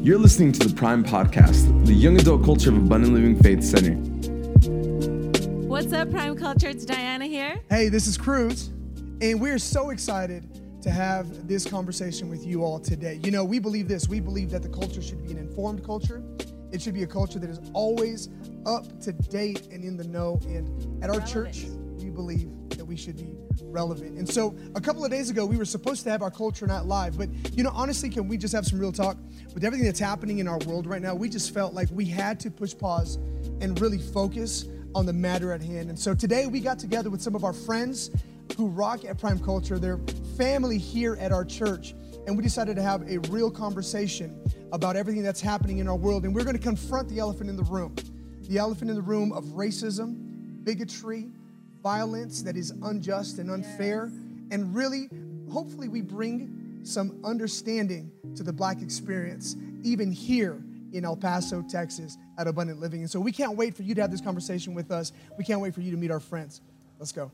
You're listening to the Prime Podcast, the young adult culture of Abundant Living Faith Center. What's up, Prime Culture? It's Diana here. Hey, this is Cruz, and we're so excited to have this conversation with you all today. You know, we believe this we believe that the culture should be an informed culture, it should be a culture that is always up to date and in the know. And at our Relevant. church, we believe that we should be relevant. And so a couple of days ago, we were supposed to have our culture night live. But, you know, honestly, can we just have some real talk? With everything that's happening in our world right now, we just felt like we had to push pause and really focus on the matter at hand. And so today we got together with some of our friends who rock at Prime Culture, their family here at our church, and we decided to have a real conversation about everything that's happening in our world. And we're going to confront the elephant in the room the elephant in the room of racism, bigotry, violence that is unjust and unfair, and really, hopefully, we bring some understanding to the black experience, even here in El Paso, Texas, at Abundant Living. And so we can't wait for you to have this conversation with us. We can't wait for you to meet our friends. Let's go.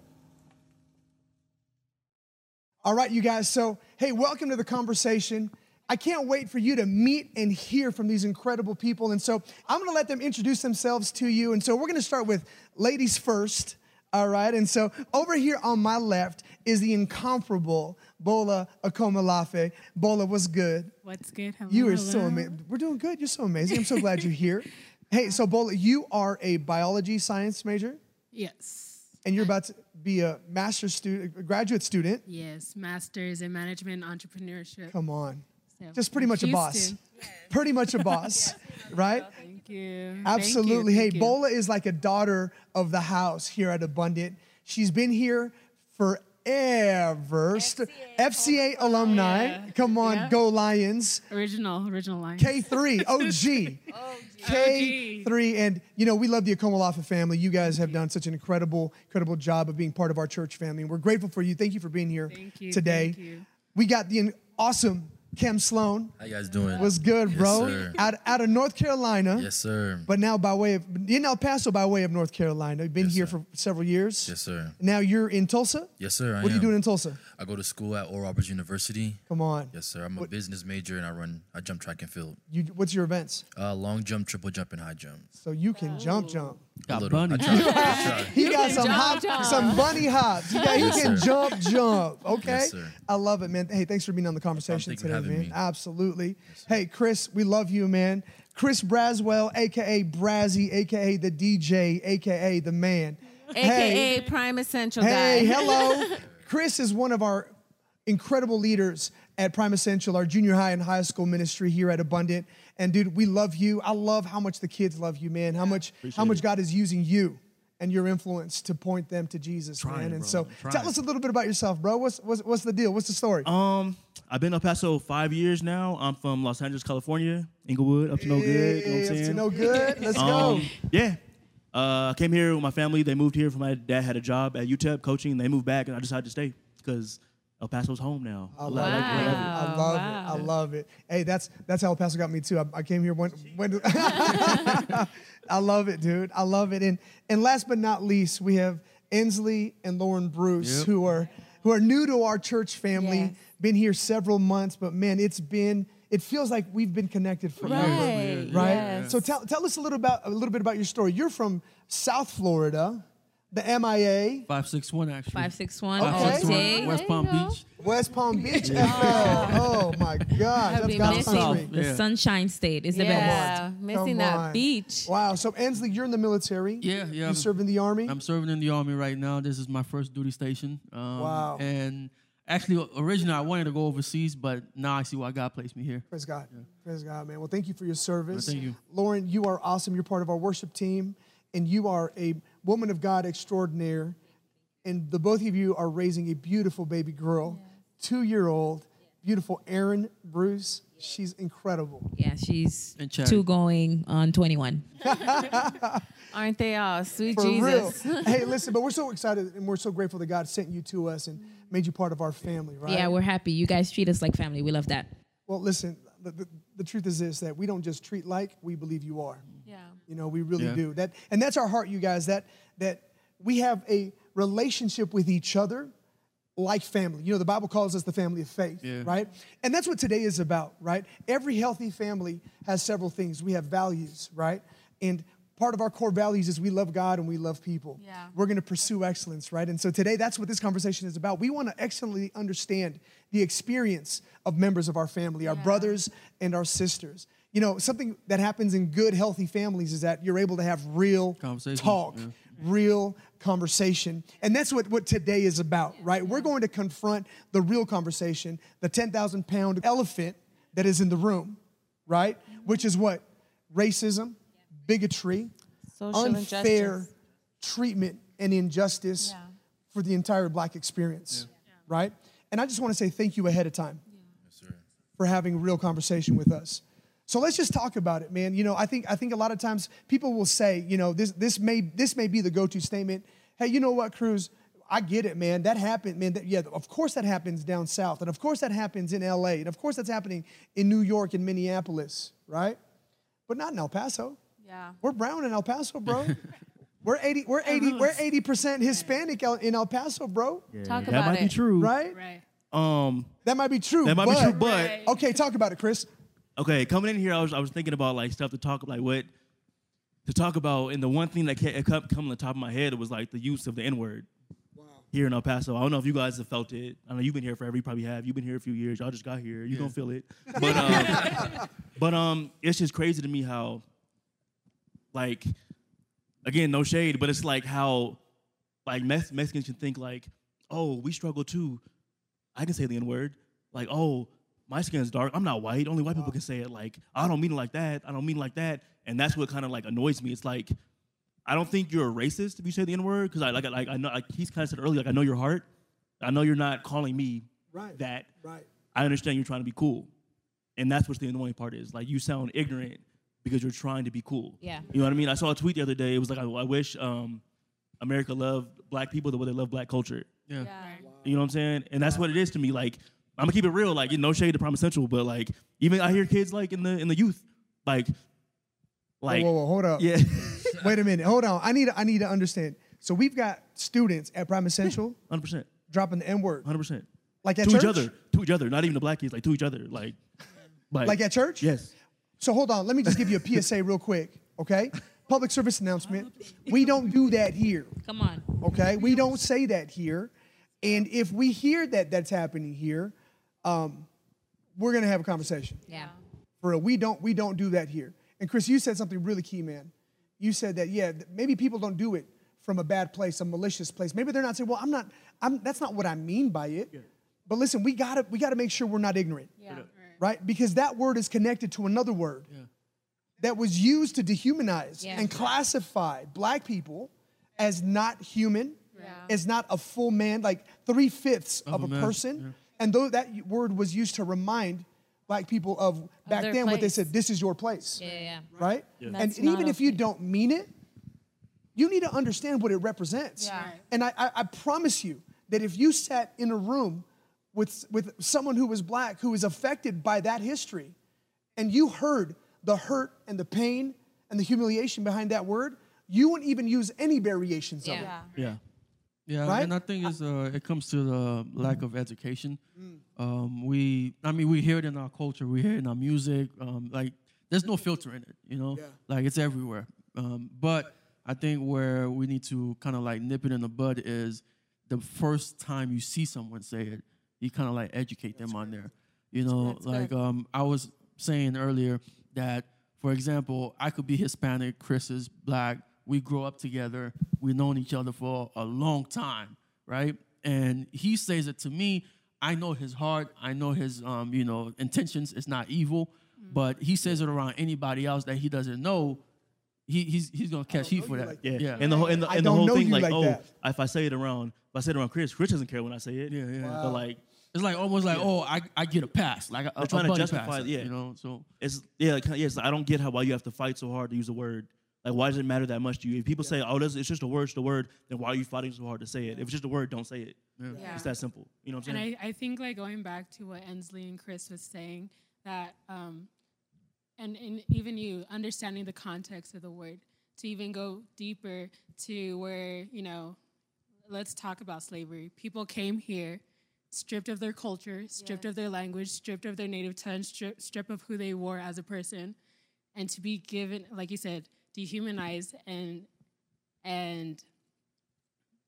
All right, you guys. So, hey, welcome to the conversation. I can't wait for you to meet and hear from these incredible people. And so, I'm going to let them introduce themselves to you. And so, we're going to start with ladies first. All right. And so, over here on my left is the incomparable Bola Akomalafe. Bola, what's good? What's good? Hello, You are so amazing. We're doing good. You're so amazing. I'm so glad you're here. Hey, so Bola, you are a biology science major, Yes. and you're about to be a master's student, a graduate student. Yes. Masters in management entrepreneurship. Come on. So, Just pretty much a boss. Pretty much a boss, right? Thank you. Absolutely. Thank Hey, you. You. Bola is like a daughter of the house here at Abundant. She's been here forever. St- FCA alumni. Yeah. Come on, Yeah. go Lions. Original, original line. K3, OG. K3. And, you know, we love the Akomalafe family. You guys have done such an incredible, incredible job of being part of our church family. And we're grateful for you. Thank you for being here Thank you, today. thank you. We got the awesome Cam Sloan. How you guys doing? Was good, Yes, bro. sir. Out, out of North Carolina. Yes, sir. But now by way of in El Paso by way of North Carolina. You've been Yes, here sir. for several years. Yes, sir. Now you're in Tulsa. Yes, sir. I What are you doing in Tulsa? I go to school at Oral Roberts University. Come on. Yes, sir. I'm a What- business major and I run. I jump track and field. You, what's your events? Uh, long jump, triple jump, and high jump. So you can jump, jump. A Got little. bunny. I try. I try. He got some jump, hop, jump. some bunny hops. He, got, he Yes, can sir. jump, jump. Okay, Yes, sir. I love it, man. Hey, thanks for being on the conversation Thank you today, man. me. Absolutely. hey, Chris, we love you, man. Chris Braswell, aka Brazzy, aka the DJ, aka the man. AKA Hey. Prime Essential Hey, Guy. hello. Chris is one of our incredible leaders at Prime Essential, our junior high and high school ministry here at Abundant. And dude, we love you. I love how much the kids love you, man. How much how much God is using you and your influence to point them to Jesus, Trying, man. And bro. so Trying. tell us a little bit about yourself, bro. What's what's, what's the deal? What's the story? Um, I've been in El Paso five years now. I'm from Los Angeles, California, Inglewood, up to no good. You know what I'm saying? up to no good. Let's go. Um, yeah. Uh, I came here with my family. They moved here. From my dad had a job at UTEP coaching. They moved back, and I decided to stay because El Paso's home now. I I love, like- it. I love it. I love wow. it. I love it. Hey, that's that's how El Paso got me too. I, I came here when when I love it, dude. I love it. And and last but not least, we have Ensley and Lauren Bruce, Yep. who are who are new to our church family. Yes. Been here several months, but man, it's been it feels like we've been connected forever. Right. Right. yes. So tell tell us a little about a little bit about your story. You're from South Florida, the MIA, 561 actually. 561 Okay. all 561, day. West There Palm you. Beach. West Palm Beach, FL. Oh my gosh, Have that's been God's missing country. the Yeah. Sunshine State. Is the Yeah. best. Missing Come that beach. Wow. So Ensley, you're in the military. Yeah, yeah. You I'm, serve in the army. I'm serving in the army right now. This is my first duty station. Um, Wow. And actually, originally I wanted to go overseas, but now I see why God placed me here. Praise God. Praise God, man. Well, thank you for your service. thank you. Lauren, you are awesome. You're part of our worship team, and you are a woman of God extraordinaire. And the both of you are raising a beautiful baby girl, two year old, beautiful Erin Bruce. She's incredible. Yeah, she's two going on 21. Aren't they all? Sweet For Jesus. real. hey, listen, but we're so excited and we're so grateful that God sent you to us and made you part of our family, right? Yeah, we're happy. You guys treat us like family. We love that. Well, listen, the, the, the truth is this that we don't just treat like, we believe you are. Yeah. You know, we really Yeah. do. That and that's our heart, you guys, that that we have a relationship with each other like family. You know, the Bible calls us the family of faith, Yeah. right? And that's what today is about, right? Every healthy family has several things. We have values, right? And part of our core values is we love God and we love people. Yeah. We're going to pursue excellence, right? And so today, that's what this conversation is about. We want to excellently understand the experience of members of our family, our brothers and our sisters. You know, something that happens in good, healthy families is that you're able to have real Conversation, talk, yeah. real conversation. And that's what, what today is about, right? We're going to confront the real conversation, the 10,000 pound elephant that is in the room, right? Which is what? Racism, bigotry, Social unfair injustice. treatment and injustice Yeah. for the entire black experience, right? And I just want to say thank you ahead of time Yes, sir. for having a real conversation with us. So let's just talk about it, man. You know, I think I think a lot of times people will say, you know, this this may this may be the go-to statement. Hey, you know what, Cruz? I get it, man. That happened, man. That, yeah, of course that happens down south, and of course that happens in L.A., and of course that's happening in New York and Minneapolis, right? But not in El Paso. Yeah. We're brown in El Paso, bro. we're eighty. We're eighty. We're eighty percent Hispanic out in El Paso, bro. Talk that about might be true. Right? Right. Um, That might be true. that might be true, but Okay, talk about it, Chris. Okay, coming in here, I was I was thinking about like stuff to talk like what to talk about, and the one thing that kept coming on the top of my head was like the use of the N word. Here in El Paso, I don't know if you guys have felt it. I know you've been here forever. You probably have. You've been here a few years. Y'all just got here. You gonna feel it. But um, but um, it's just crazy to me how, like, again, no shade, but it's like how, like Mex- Mexicans can think like, oh, we struggle too. I can say the N word. Like, oh, my skin's dark. I'm not white. Only white people can say it. Like, I don't mean it like that. I don't mean it like that. And that's what kind of like annoys me. It's like, I don't think you're a racist if you say the N word because I like like I know like he's kind of said earlier like I know your heart. I know you're not calling me Right. that. Right. I understand you're trying to be cool, and that's what the annoying part is. Like you sound ignorant because you're trying to be cool. Yeah. You know what I mean? I saw a tweet the other day. It was like I, I wish um, America loved black people the way they love black culture. Yeah. Yeah. You know what I'm saying? And that's what it is to me. Like, I'm gonna keep it real. Like, no shade to Prime Central, but like, even I hear kids like in the in the youth, like, like, whoa, whoa, whoa, hold up. yeah, Wait a minute. Hold on. I need to, I need to understand. So we've got students at Prime Central, hundred percent, dropping the N word. hundred percent, Like at to church? each other, to each other. Not even the black kids, like to each other, like, like, Like at church? Yes. So hold on. Let me just give you a PSA real quick, okay? Public service announcement. We don't do that here, Come on. okay? We don't say that here. And if we hear that that's happening here, um, we're gonna have a conversation. Yeah. For real, we don't we don't do that here. And Chris, you said something really key, man. You said that yeah, maybe people don't do it from a bad place, a malicious place. Maybe they're not saying, well, I'm not. I'm that's not what I mean by it. Yeah. But listen, we gotta we gotta make sure we're not ignorant, Yeah. right? Because that word is connected to another word Yeah. that was used to dehumanize Yeah. and classify black people as not human, as not a full man, like three fifths of, a a man, person. And though that word was used to remind black people of back their then what they said, this is your place, Yeah, yeah. right? And, and even if you okay. don't mean it, you need to understand what it represents. Yeah. And I, I, I promise you that if you sat in a room with, with someone who was black, who was affected by that history, and you heard the hurt and the pain and the humiliation behind that word, you wouldn't even use any variations of it. Yeah. Yeah. Right? and I think it's uh, it comes to the lack of education. Mm. Um, we, I mean, we hear it in our culture, we hear it in our music. Um, like, there's no filter in it, you know. Yeah. Like it's everywhere. Um, but I think where we need to kind of like nip it in the bud is the first time you see someone say it, you kind of like educate them on there. You know, That's like um, I was saying earlier that, for example, I could be Hispanic, Chris is black. We grow up together. We've known each other for a long time, right? And he says it to me. I know his heart. I know his, um, you know, intentions. It's not evil, but he says it around anybody else that he doesn't know. He, he's he's gonna catch heat for that. like Yeah. yeah, And the whole and the, and the whole thing like, like oh, that. if I say it around, if I say it around Chris, Chris doesn't care when I say it. yeah, yeah. But like, It's like almost like, oh, I, I get a pass, like I'm a trying to justify pass, it, yeah. you know. So it's yeah, like, yes. I don't get how why you have to fight so hard to use a word. Like, why does it matter that much to you? If people say, "Oh, this, it's just a word, it's a word," then why are you fighting so hard to say it? If it's just a word, don't say it. Yeah. It's that simple. You know what I'm And? I, I think like going back to what Ensley and Chris was saying that um, and, and even you understanding the context of the word to even go deeper to where you know let's talk about slavery. People came here stripped of their culture, stripped of their language, stripped of their native tongue, strip, stripped of who they were as a person, and to be given, like you said, dehumanized and and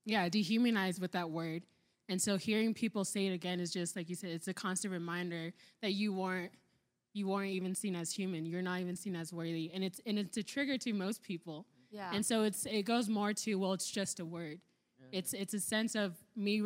yeah, dehumanize with that word. And so hearing people say it again is just like you said, it's a constant reminder that you weren't you weren't even seen as human. You're not even seen as worthy. And it's and it's a trigger to most people. Yeah. And so it's it goes more to well, it's just a word. Yeah. It's it's a sense of me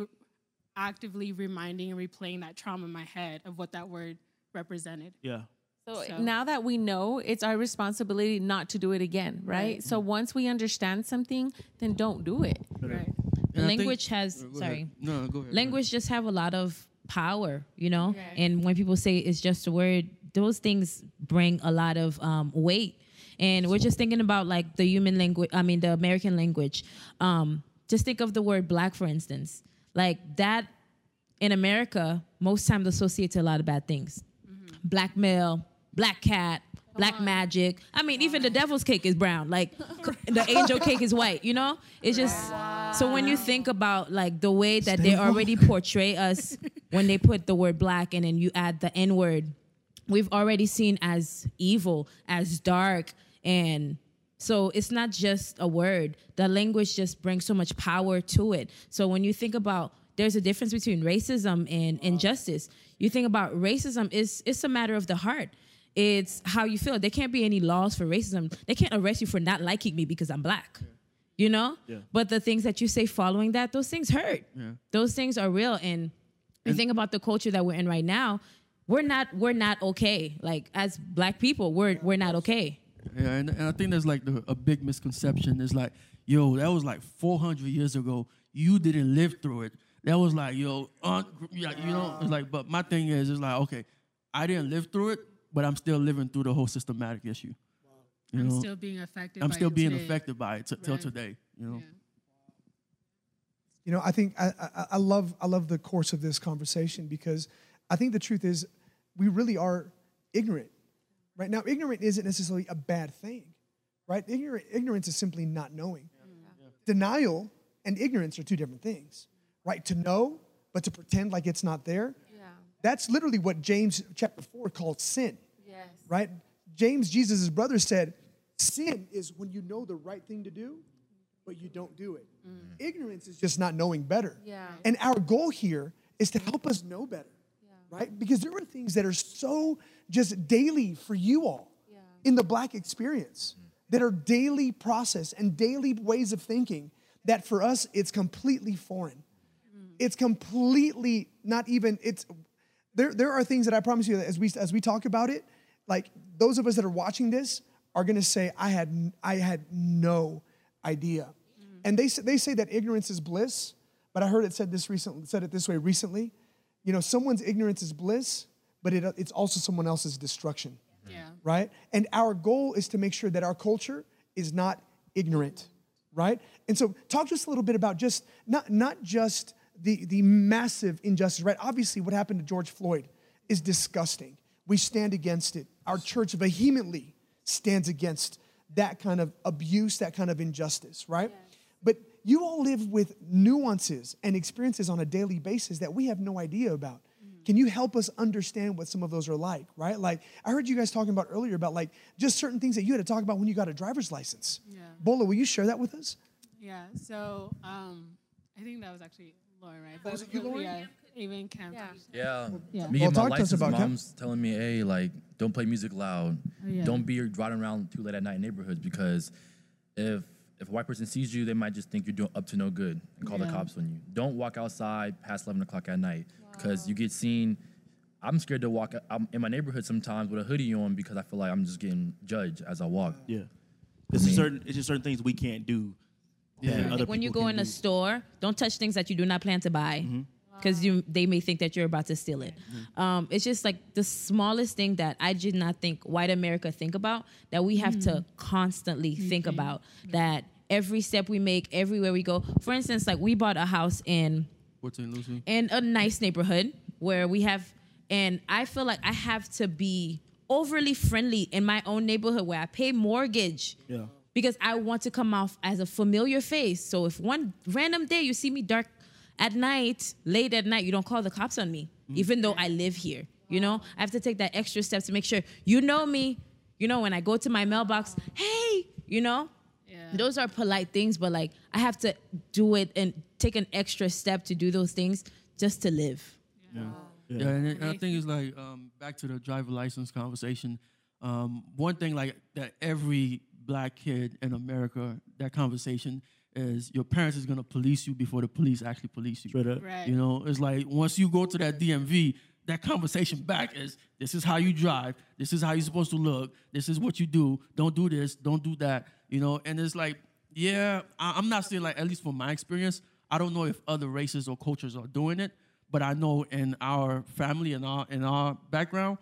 actively reminding and replaying that trauma in my head of what that word represented. Yeah. So, So- now that we know, it's our responsibility not to do it again, right? So once we understand something, then don't do it. Right. And I think- language has go sorry ahead. No, go ahead. language just have a lot of power you know Right. and when people say it's just a word those things bring a lot of um, weight and we're just thinking about like the human language i mean the american language um, just think of the word black for instance like that in america most times associates a lot of bad things black male black cat black uh-huh. magic. I mean even the devil's cake is brown. Like the angel cake is white you know? It's just so when you think about like the way that they already portray us when they put the word black and then you add the n word we've already seen as evil as dark and so it's not just a word. The language just brings so much power to it. So when you think about there's a difference between racism and injustice. You think about racism is it's a matter of the heart it's how you feel there can't be any laws for racism they can't arrest you for not liking me because i'm black you know Yeah. but the things that you say following that those things hurt those things are real and you think about the culture that we're in right now we're not we're not okay like as black people we're we're not okay Yeah, and, and I think there's like the, a big misconception. It's like, yo, that was like 400 years ago. You didn't live through it. That was like, yo, yeah, you know, it's like, but my thing is, it's like, okay, I didn't live through it, but I'm still living through the whole systematic issue. You I'm know, still being affected I'm by still it being today. affected by it t- till today. You know, Yeah. You know, I think I, I, I love I love the course of this conversation because I think the truth is we really are ignorant. Right now, ignorant isn't necessarily a bad thing, right? Ignorant, ignorance is simply not knowing. Denial and ignorance are two different things, right? To know, but to pretend like it's not there. Yeah. That's literally what James chapter four called sin, Yes. right? James, Jesus' brother, said, Sin is when you know the right thing to do, but you don't do it. Mm. Ignorance is just not knowing better. Yeah. And our goal here is to help us know better, right? Because there are things that are so just daily for you all in the black experience that are daily process and daily ways of thinking that for us it's completely foreign. Mm. It's completely not even it's there there are things that I promise you that as we as we talk about it, like those of us that are watching this are going to say I had I had no idea. Mm. And they say, they say that ignorance is bliss, but I heard it said this recently said it this way recently. You know, someone's ignorance is bliss, but it, it's also someone else's destruction Yeah. right? And our goal is to make sure that our culture is not ignorant, right? And so talk to us a little bit about just not not just the the massive injustice, right? Obviously what happened to George Floyd is disgusting. We stand against it. Our church vehemently stands against that kind of abuse, that kind of injustice, right? But you all live with nuances and experiences on a daily basis that we have no idea about. Can you help us understand what some of those are like, right? Like I heard you guys talking about earlier about like just certain things that you had to talk about when you got a driver's license. Yeah. Bola, will you share that with us? Yeah. So um, I think that was actually Lauren, right? was it you, Lauren? Yeah. Even Cam. Yeah. Yeah. Yeah. Me Well, and my talk to us license about Cam. mom's telling me, hey, like, don't play music loud. Oh, yeah. Don't be riding around too late at night in neighborhoods because if if a white person sees you, they might just think you're doing up to no good and call the Yeah. cops on you. Don't walk outside past 11 o'clock at night because you get seen. I'm scared to walk I'm in my neighborhood sometimes with a hoodie on because I feel like I'm just getting judged as I walk. Yeah. It's just certain it's just certain things we can't do. Yeah. Like when you go in a store, don't touch things that you do not plan to buy. Mm-hmm. Because you, they may think that you're about to steal it. Um, it's just like the smallest thing that I did not think white America think about that we have to constantly think about. That every step we make, everywhere we go. For instance, like we bought a house in what's in Lucy? in a nice neighborhood where we have and I feel like I have to be overly friendly in my own neighborhood where I pay mortgage Yeah. because I want to come off as a familiar face. So if one random day you see me dark at night, late at night, you don't call the cops on me, even though I live here. You know, I have to take that extra step to make sure you know me. You know, when I go to my mailbox, hey, you know, Yeah. those are polite things, but like I have to do it and take an extra step to do those things just to live. Yeah, and, and I think it's like um, back to the driver license conversation. Um, one thing like that every black kid in America, that conversation is your parents is gonna police you before the police actually police you. Straight up. Right. You know, it's like once you go to that DMV, that conversation back is this is how you drive, this is how you're supposed to look, this is what you do. Don't do this, don't do that. You know, and it's like, yeah, I, I'm not saying like at least from my experience, I don't know if other races or cultures are doing it, but I know in our family and our in our background,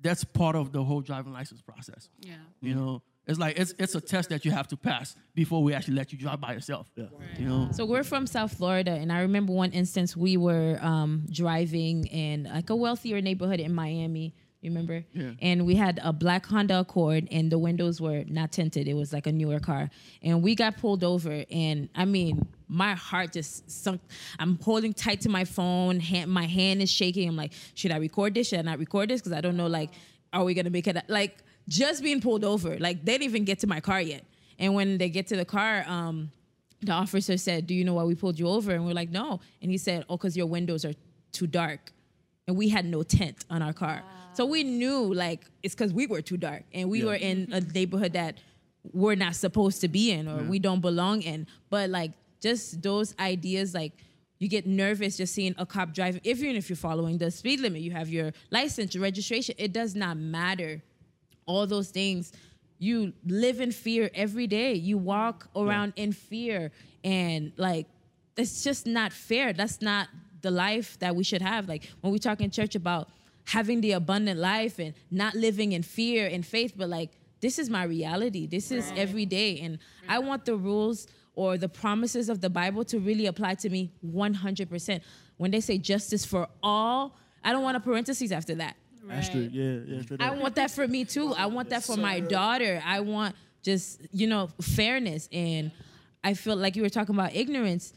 that's part of the whole driving license process. Yeah. You know, it's like it's it's a test that you have to pass before we actually let you drive by yourself. Yeah. You know. So we're from South Florida, and I remember one instance we were um, driving in like a wealthier neighborhood in Miami. You remember? Yeah. And we had a black Honda Accord, and the windows were not tinted. It was like a newer car, and we got pulled over. And I mean, my heart just sunk. I'm holding tight to my phone. Hand, my hand is shaking. I'm like, should I record this? Should I not record this? Because I don't know. Like, are we gonna make it? Like, just being pulled over. Like, they didn't even get to my car yet. And when they get to the car, um, the officer said, "Do you know why we pulled you over?" And we're like, "No." And he said, "Oh, because your windows are too dark." And we had no tint on our car, so we knew like it's because we were too dark, and we were in a neighborhood that we're not supposed to be in, or we don't belong in. But like just those ideas, like you get nervous just seeing a cop driving, even if you're following the speed limit, you have your license, your registration. It does not matter all those things. You live in fear every day. You walk around in fear. And like it's just not fair. That's not the life that we should have. Like when we talk in church about having the abundant life and not living in fear and faith but like this is my reality. This is every day. And i want the rules or the promises of the bible to really apply to me 100% when they say justice for all i don't want a parenthesis after that Asterisk. Yeah, yeah, straight I up. want that for me too. I want that for my daughter. I want just, you know, fairness. And I feel like you were talking about ignorance.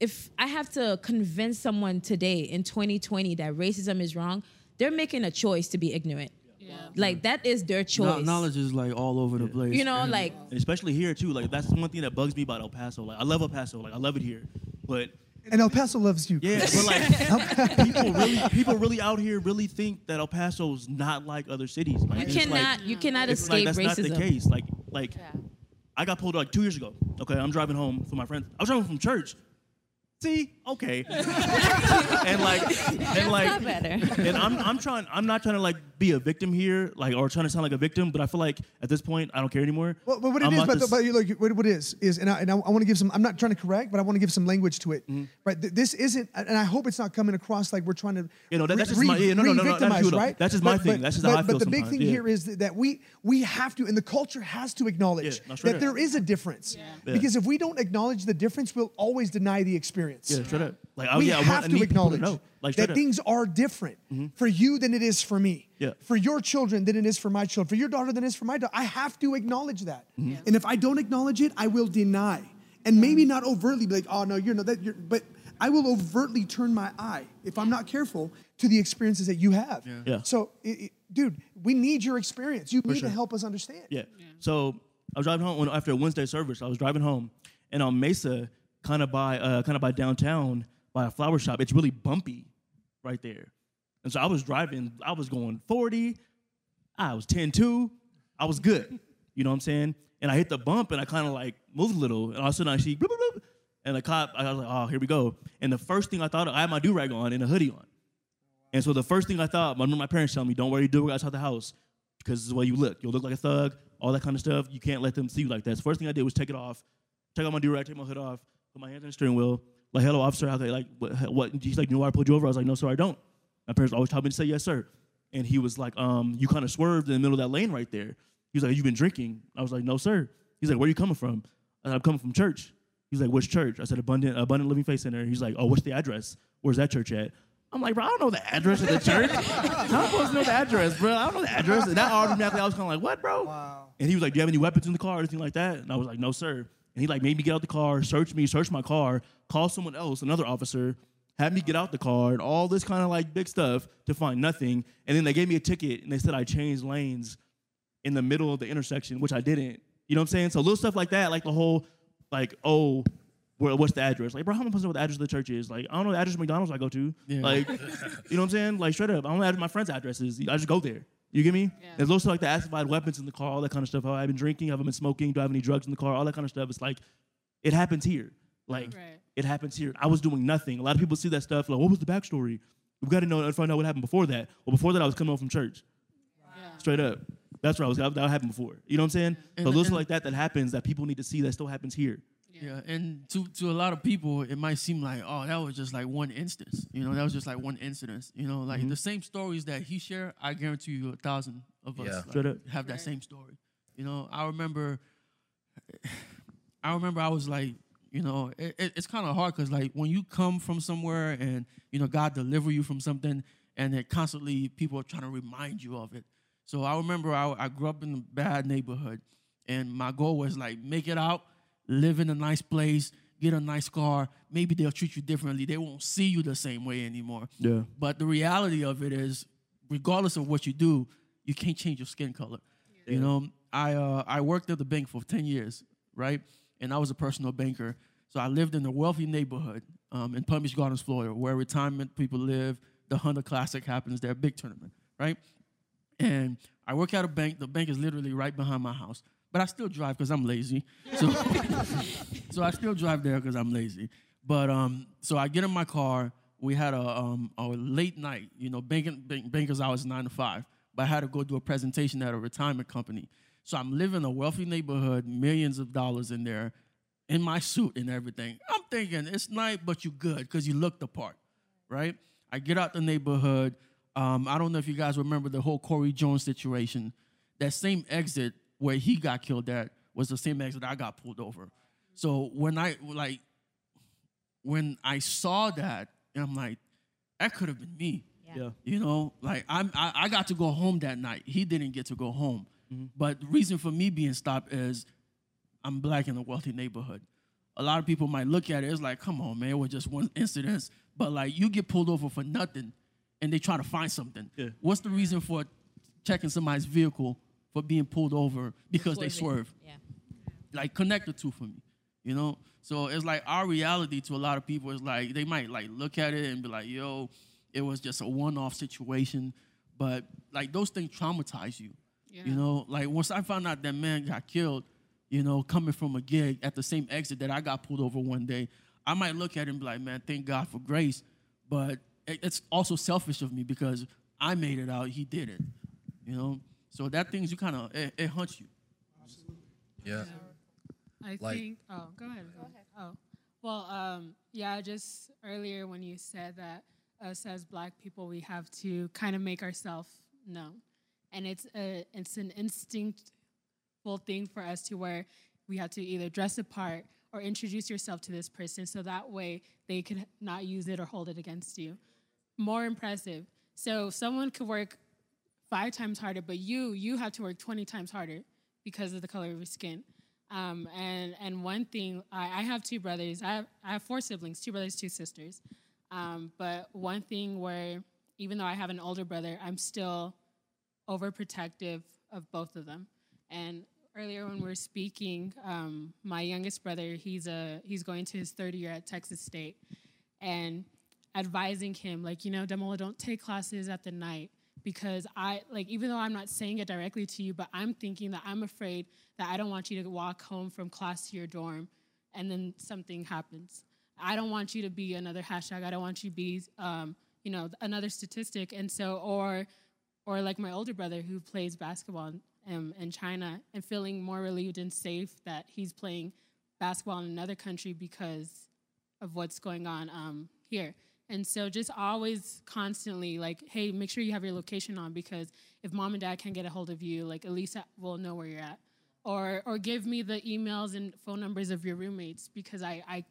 If I have to convince someone today in 2020 that racism is wrong, they're making a choice to be ignorant. Yeah. Like that is their Kno- choice. knowledge is like all over the place. You know, And- like And especially here too. Like that's one thing that bugs me about El Paso. Like I love El Paso. Like I love it here. But And El Paso loves you. yeah, but like people really people really out here really think that El Paso's not like other cities. Like, you it's like- cannot you cannot it's like that's racism. not the case. Like like I got pulled like two years ago. Okay, I'm driving home from my friend. I was driving from church. See, okay, and like, and like, Not better. and I'm I'm trying I'm not trying to like be a victim here, like or trying to sound like a victim, but I feel like at this point I don't care anymore. Well, but what it I'm is, about but, the, but you look, what, what it is is, and I, and I, want to give some. I'm not trying to correct, but I want to give some language to it. Mm-hmm. Right, Th- this isn't, and I hope it's not coming across like we're trying to. You know, that- that's just my- yeah, no, no, no, no, that's you, though. right? That's just my But- thing. but- That's just but, how I But feel the big thing yeah. here is that, that we we have to, and the culture has to acknowledge Yeah, no, that there is a difference. Yeah. Because if we don't acknowledge the difference, we'll always deny the experience. Yeah, straight up. Like I, we yeah, I have want, to need acknowledge know. Like that up. things are different for you than it is for me. Yeah. For your children than it is for my children. For your daughter than it is for my daughter. I have to acknowledge that. Mm-hmm. And if I don't acknowledge it, I will deny. And maybe not overtly be like, oh no, you're not that. You're, but I will overtly turn my eye if I'm not careful to the experiences that you have. Yeah. So, it, it- dude, we need your experience. You need sure. to help us understand. Yeah. So I was driving home when, after a Wednesday service. I was driving home, and on Mesa, kind of by uh, kind of by downtown, by a flower shop. It's really bumpy, right there. And so I was driving. I was going 40. I was 10-2. I was good. You know what I'm saying? And I hit the bump, and I kind of like moved a little, and all of a sudden I see, bloop, bloop, and the cop. I was like, oh, here we go. And the first thing I thought, I had my do rag on and a hoodie on. And so the first thing I thought, I remember my parents telling me, don't your do rag outside the house because this is the way you look. You'll look like a thug, all that kind of stuff. You can't let them see you like that. So first thing I did was take it off, take off my do rag, take my hood off, put my hands on the steering wheel. Like, hello, officer. I was like, what? what? He's like, you know why I pulled you over? I was like, no, sir, I don't. My parents always taught me to say yes, sir. And he was like, um, you kind of swerved in the middle of that lane right there. He was like, you've been drinking. I was like, no, sir. He's like, where are you coming from? I said, I'm coming from church. He's like, which church? I said, Abundant, Abundant Living Faith Center. He's like, oh, what's the address? Where's that church at? I'm like, bro, I don't know the address of the church. How am supposed to know the address, bro? I don't know the address. And that automatically, I was kind of like, what, bro? Wow. And he was like, do you have any weapons in the car or anything like that? And I was like, no, sir. And he like made me get out the car, search me, search my car, call someone else, another officer, had me get out the car, and all this kind of like big stuff to find nothing. And then they gave me a ticket and they said I changed lanes in the middle of the intersection, which I didn't. You know what I'm saying? So little stuff like that, like the whole, like, oh, where, what's the address? Like, bro, how am I supposed to know what the address of the church is? Like, I don't know the address of McDonald's I go to. Yeah. Like, you know what I'm saying? Like, straight up, I don't know my friends' addresses. I just go there. You get me? There's also like the activated weapons in the car, all that kind of stuff. How I've been drinking, have I been smoking? Do I have any drugs in the car? All that kind of stuff. It's like, it happens here. Like, Right. it happens here. I was doing nothing. A lot of people see that stuff. Like, what was the backstory? We've got to know and find out what happened before that. Well, before that, I was coming home from church. Yeah. Straight up. That's where I was. That happened before. You know what I'm saying? And- so little stuff and- like that that happens that people need to see that still happens here. Yeah, and to to a lot of people, it might seem like, oh, that was just like one instance. You know, that was just like one incident. You know, like mm-hmm. the same stories that he shared, I guarantee you, a thousand of us Yeah. like, have that same story. You know, I remember, I remember I was like, you know, it, it- it's kind of hard because like when you come from somewhere and you know God deliver you from something, and then constantly people are trying to remind you of it. So I remember I, I grew up in a bad neighborhood, and my goal was like make it out, live in a nice place, get a nice car. Maybe they'll treat you differently. They won't see you the same way anymore. Yeah. But the reality of it is, regardless of what you do, you can't change your skin color. Yeah. You know, I uh, I worked at the bank for ten years, right? And I was a personal banker. So I lived in a wealthy neighborhood um, in Palm Beach Gardens, Florida, where retirement people live. The Honda Classic happens there, big tournament, right? And I work at a bank. The bank is literally right behind my house, but I still drive because I'm lazy. So, so I still drive there because I'm lazy. But um, so I get in my car. We had a um a late night. You know, banking bank, bankers hours nine to five. But I had to go do a presentation at a retirement company. So I'm living in a wealthy neighborhood, millions of dollars in there, in my suit and everything. I'm thinking it's night, but you good because you look the part, right? I get out the neighborhood. Um, I don't know if you guys remember the whole Corey Jones situation. That same exit where he got killed at was the same exit I got pulled over. So when I like when I saw that, I'm like, that could have been me. Yeah. You know, like I'm, I, I got to go home that night. He didn't get to go home. Mm-hmm. But the reason for me being stopped is I'm black in a wealthy neighborhood. A lot of people might look at it as like, come on, man, it was just one incident. But like, you get pulled over for nothing, and they try to find something. Yeah. What's the reason for checking somebody's vehicle for being pulled over because they swerve? Yeah. like connect the two for me, you know. So it's like our reality to a lot of people is like they might like look at it and be like, "Yo, it was just a one-off situation," but like those things traumatize you, Yeah. you know. Like once I found out that man got killed, you know, coming from a gig at the same exit that I got pulled over one day, I might look at him and be like, "Man, thank God for grace," but it's also selfish of me because I made it out, he did it, you know. So that things you kind of it, it hunts you. Yeah. I Like- think. Oh, go ahead. Go ahead. Oh, well, um, yeah. Just earlier when you said that us as Black people, we have to kind of make ourselves known, and it's a it's an instinctful thing for us to where we have to either dress apart or introduce yourself to this person, so that way they can not use it or hold it against you. More impressive. So someone could work five times harder, but you you have to work twenty times harder because of the color of your skin. Um, and and one thing, I, I have two brothers. I have I have four siblings, two brothers, two sisters. Um, but one thing where even though I have an older brother, I'm still overprotective of both of them. And earlier when we were speaking, um, my youngest brother, he's a he's going to his third year at Texas State, and advising him like, you know, Demola, don't take classes at the night because I like even though I'm not saying it directly to you, but I'm thinking that I'm afraid that I don't want you to walk home from class to your dorm and then something happens. I don't want you to be another hashtag. I don't want you to be, um, you know, another statistic. And so, or, or like my older brother who plays basketball in, in China and feeling more relieved and safe that he's playing basketball in another country because of what's going on um, here. And so just always constantly like, hey, make sure you have your location on because if mom and dad can't get a hold of you, like at least we'll know where you're at. Or or give me the emails and phone numbers of your roommates because I, I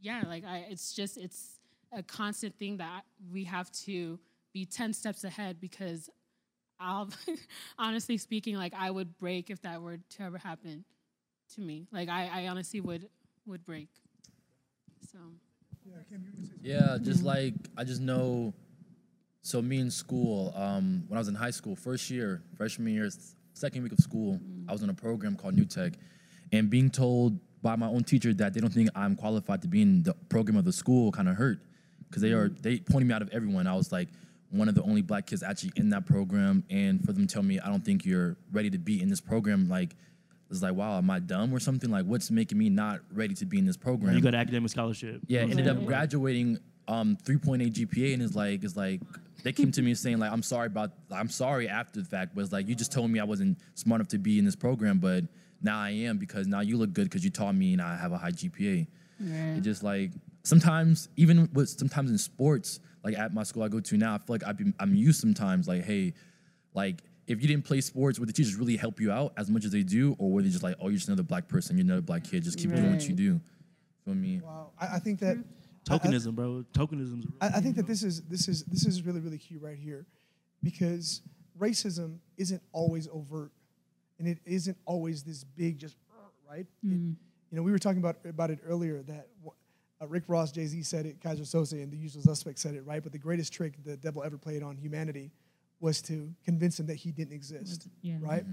yeah, like I it's just it's a constant thing that we have to be 10 steps ahead because I'll honestly speaking, like I would break if that were to ever happen to me. Like I, I honestly would would break. So Yeah, just like I just know. So me in school, um, when I was in high school, first year, freshman year, second week of school, I was in a program called New Tech, and being told by my own teacher that they don't think I'm qualified to be in the program of the school kind of hurt, because they are they pointed me out of everyone. I was like one of the only black kids actually in that program, and for them to tell me I don't think you're ready to be in this program, like. It's like, wow, am I dumb or something? Like, what's making me not ready to be in this program? You got an academic scholarship. Yeah, You ended up graduating um 3.8 GPA and it's like is like they came to me saying like I'm sorry about I'm sorry after the fact, but it's like you just told me I wasn't smart enough to be in this program, but now I am because now you look good because you taught me and I have a high GPA. It just like sometimes even with sometimes in sports, like at my school I go to now, I feel like I've been, I'm used sometimes like hey, like if you didn't play sports, would the teachers really help you out as much as they do, or were they just like, oh, you're just another black person, you're another black kid, just keep doing what you do? Feel me? Wow. I, I think that Tokenism, bro. Tokenism. I, I think that this is this is this is really really key right here, because racism isn't always overt, and it isn't always this big just right. It- you know, we were talking about about it earlier that uh, Rick Ross, Jay Z said it, Keyser Söze, and the Usual Suspects said it right. But the greatest trick the devil ever played on humanity was to convince him that he didn't exist. yeah. Right.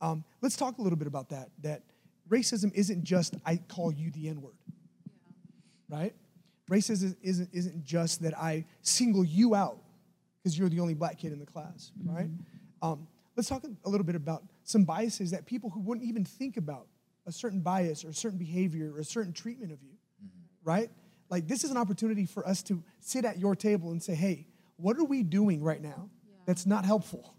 Um, let's talk a little bit about that. That racism isn't just I call you the N word right? Racism isn't, isn't just that I single you out because you're the only black kid in the class, right? Um, let's talk a little bit about some biases that people who wouldn't even think about a certain bias or a certain behavior or a certain treatment of you, right? Like this is an opportunity for us to sit at your table and say, hey, what are we doing right now that's not helpful?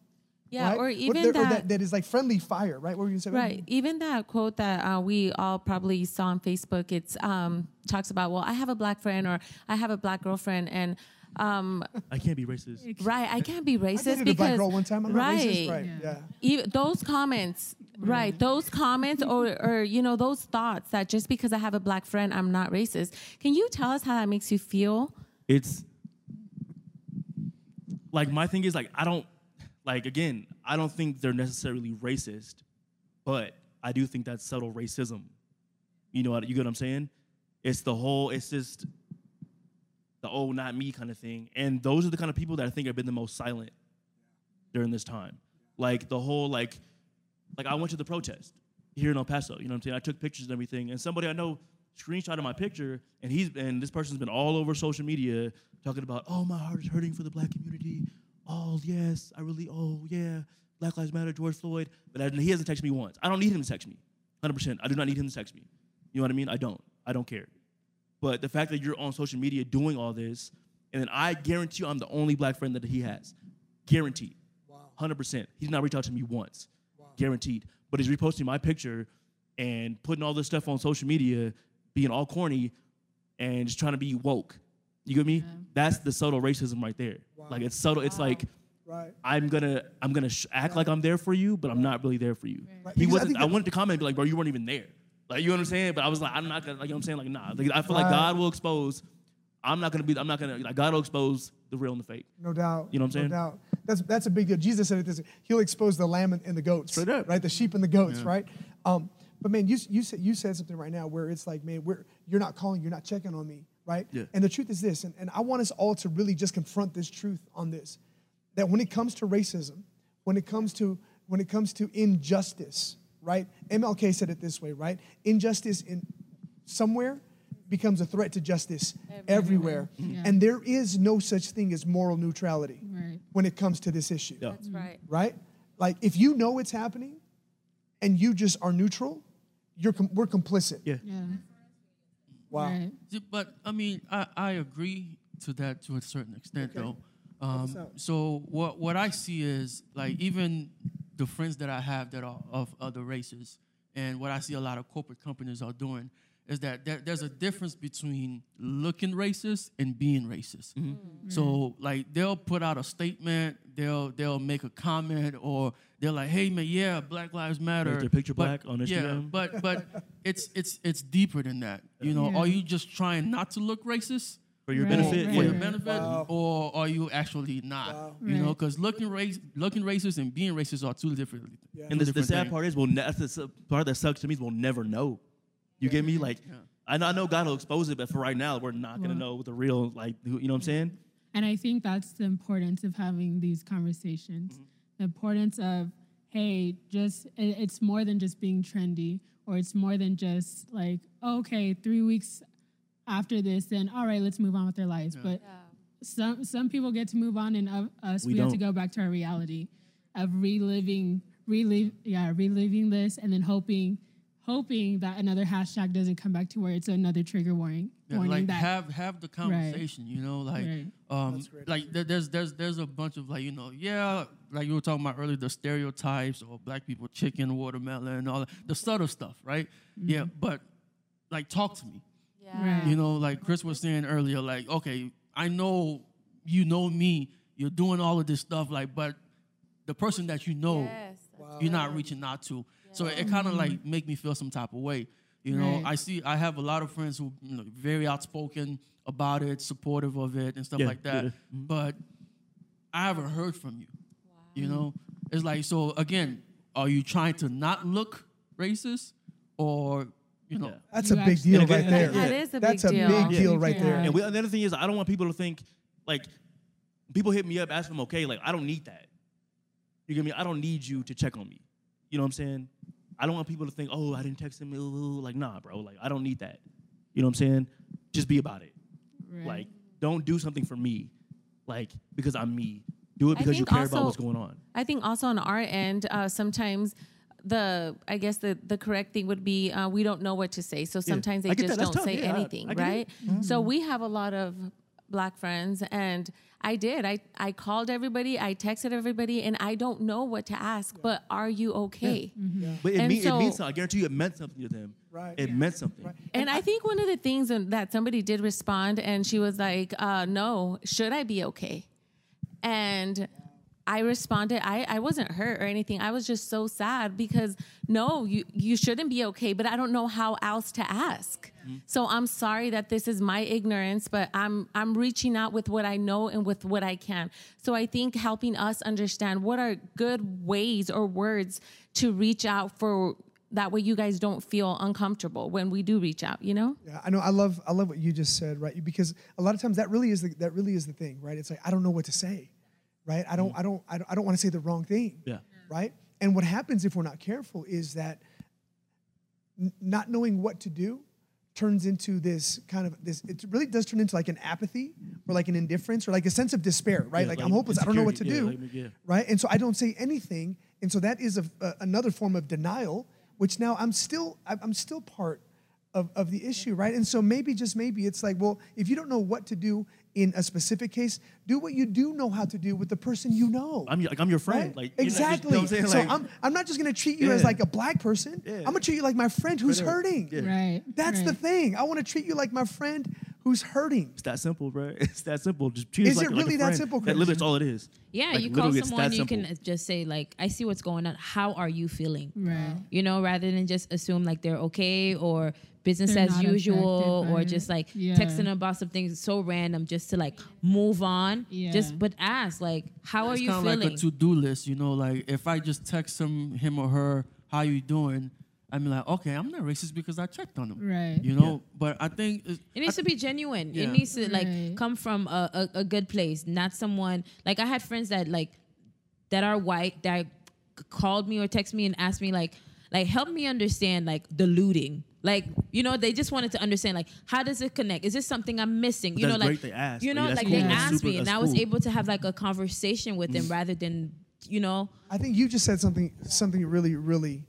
Yeah, right? or even or that, that is like friendly fire, right? What were you gonna? Right. Even that quote that uh, we all probably saw on Facebook, it's um, talks about, well, I have a black friend or I have a black girlfriend, and um, I can't be racist. right, I can't be I racist a because black girl one time. I'm not right, racist, right? Yeah. Even those comments, right? Those comments, or or you know, those thoughts that just because I have a black friend, I'm not racist. Can you tell us how that makes you feel? it's like my thing is like I don't like again I don't think they're necessarily racist, but I do think that's subtle racism. You know what you get what I'm saying? It's the whole. It's just the oh not me kind of thing, and those are the kind of people that I think have been the most silent during this time. Like the whole like like I went to the protest here in El Paso. You know what I'm saying? I took pictures and everything, and somebody I know screenshotted my picture, and he's and this person's been all over social media talking about, oh my heart is hurting for the black community. Oh yes, I really. Oh yeah, Black Lives Matter, George Floyd. But I, he hasn't texted me once. I don't need him to text me. 100. percent I do not need him to text me. You know what I mean? I don't. I don't care. But the fact that you're on social media doing all this, and then I guarantee you I'm the only black friend that he has. Guaranteed. Wow. Hundred percent. He's not reached out to me once. Wow. Guaranteed. But he's reposting my picture and putting all this stuff on social media, being all corny and just trying to be woke. You get me? That's the subtle racism right there. Like it's subtle. It's like Right. I'm gonna I'm gonna sh- act like I'm there for you, but I'm not really there for you. Right. He Because I wasn't. think I, wanted to comment and be like, bro, you weren't even there. Like you know what I'm saying? But I was like, I'm not gonna like you know what I'm saying? Like nah. Like I feel like God will expose. I'm not gonna be. I'm not gonna like God will expose the real and the fake. No doubt. You know what I'm saying? No doubt. That's that's a big deal. Jesus said it this. He'll expose the lamb and, and the goats. Straight up. Right. The sheep and the goats. Right. Um, but man, you you said you said something right now where it's like, man, we're you're not calling, you're not checking on me, right? Yeah. And the truth is this, and, and I want us all to really just confront this truth on this, that when it comes to racism, when it comes to when it comes to injustice, right? MLK said it this way, right? Injustice in somewhere becomes a threat to justice everywhere. And there is no such thing as moral neutrality Right. when it comes to this issue, Yeah. That's right. right? Like if you know it's happening and you just are neutral, you're com- we're complicit. Yeah. Yeah. Wow. Right. But I mean, I, I agree to that to a certain extent, Okay. though. Um, so what what I see is like even the friends that I have that are of other races, and what I see a lot of corporate companies are doing is that there, there's a difference between looking racist and being racist. So like they'll put out a statement, they'll they'll make a comment, or they're like, "Hey man, yeah, Black Lives Matter." their picture But- black on Instagram. Yeah, but but it's it's it's deeper than that. You know, Yeah. are you just trying not to look racist, for your Right, benefit. right. for your benefit, or are you actually not? You know, because looking race, looking racist and being racist are two different. Things. And two the, the different sad things. part is, we'll that's the part that sucks to me is we'll never know. You get me? Like, I know, I know God will expose it, but for right now, we're not gonna know the real, like, who- you know what I'm saying? And I think that's the importance of having these conversations. Mm-hmm. The importance of, hey, just it- it's more than just being trendy, or it's more than just like, okay, three weeks after this, then all right, let's move on with their lives. But some some people get to move on, and of us We we, have to go back to our reality of reliving, relive, yeah, reliving this, and then hoping. Hoping that another hashtag doesn't come back to where it's another trigger warning. Yeah, warning like that have have the conversation, you know, like Right. um like there's there's there's a bunch of like you know yeah like you were talking about earlier the stereotypes or black people chicken watermelon and all that the subtle stuff right mm-hmm. yeah but like talk to me Right. you know like Chris was saying earlier like okay I know you know me you're doing all of this stuff like but the person that you know you're not reaching out to. So it kind of like make me feel some type of way. You know, Right. I see I have a lot of friends who you know very outspoken about it, supportive of it and stuff Yeah, like that. yeah. Mm-hmm. But I haven't heard from you. You mm. know, it's like so again, are you trying to not look racist or you know? Yeah. That's You a big deal right there. That is a That's big a deal. big Yeah. deal right Yeah. there. And we, the other thing is, I don't want people to think like people hit me up, ask them okay. Like I don't need that. You get me? I don't need you to check on me. You know what I'm saying? I don't want people to think, oh, I didn't text him. ooh, Like nah, bro. Like I don't need that. You know what I'm saying? Just be about it. Right. Like don't do something for me, like because I'm me. Do it because you think care about what's going on. I think also on our end, uh, sometimes the I guess the the correct thing would be uh, we don't know what to say, so sometimes I they just don't tough. say Yeah, anything, I get it. right? Mm-hmm. So we have a lot of black friends, and I did. I I called everybody, I texted everybody, and I don't know what to ask. But are you okay? But it, And mean, it means something. I guarantee you, it meant something to them. Right. It meant something. And I think one of the things that that somebody did respond, and she was like, uh, "No, should I be okay?" And I responded, I, I wasn't hurt or anything. I was just so sad because no, you you shouldn't be okay, but I don't know how else to ask. Mm-hmm. So I'm sorry that this is my ignorance, but I'm I'm reaching out with what I know and with what I can. So I think helping us understand what are good ways or words to reach out for that way you guys don't feel uncomfortable when we do reach out, you know? Yeah, I know. I love. I love what you just said, right? Because a lot of times that really is the that really is the thing, right? It's like I don't know what to say, right? I don't. I don't. I don't, I don't want to say the wrong thing. Yeah. Right. And what happens if we're not careful is that n- not knowing what to do turns into this kind of this. It really does turn into like an apathy or like an indifference or like a sense of despair, right? Yeah, like, like I'm hopeless. I don't know what to do, like, yeah. right? And so I don't say anything, and so that is a, a, another form of denial, which now I'm still I'm I'm still part of, of the issue, right? And so maybe just maybe it's like, well, if you don't know what to do in a specific case, do what you do know how to do with the person you know. I'm your- like I'm your friend. Right? Like you know, exactly. You know what I'm so Like, I'm I'm not just gonna treat you as like a black person. Yeah. I'm gonna treat you like my friend who's hurting. Yeah. Right. That's the thing. I want to treat you like my friend who's hurting. It's that simple, bro. It's that simple. Just treat Is like, it like a really that friend. simple, That literally, that's all it is. Yeah, Like, you call someone, you simple. can just say like, "I see what's going on. How are you feeling?" Right. You know, rather than just assume like they're okay or business They're as usual affected or it. just like Yeah. texting about something so random just to like move on. Yeah. Just but ask like, "How are it's you kind of feeling?" like a to-do list, you know. Like if I just text him, him or her, "How are you doing?" I'm like, okay, I'm not racist because I checked on them, Right. You know. But I think It needs to be genuine. Yeah. It needs to like Right. come from a, a, a good place, not someone like I had friends that like that are white that called me or text me and asked me like like help me understand like the looting. Like you know, they just wanted to understand like how does it connect? Is this something I'm missing? But you know, like great they asked. you know, that's like cool. they That's asked super- me, and that's I was. Mm. able to have like a conversation with them rather than you know. I think you just said something something really really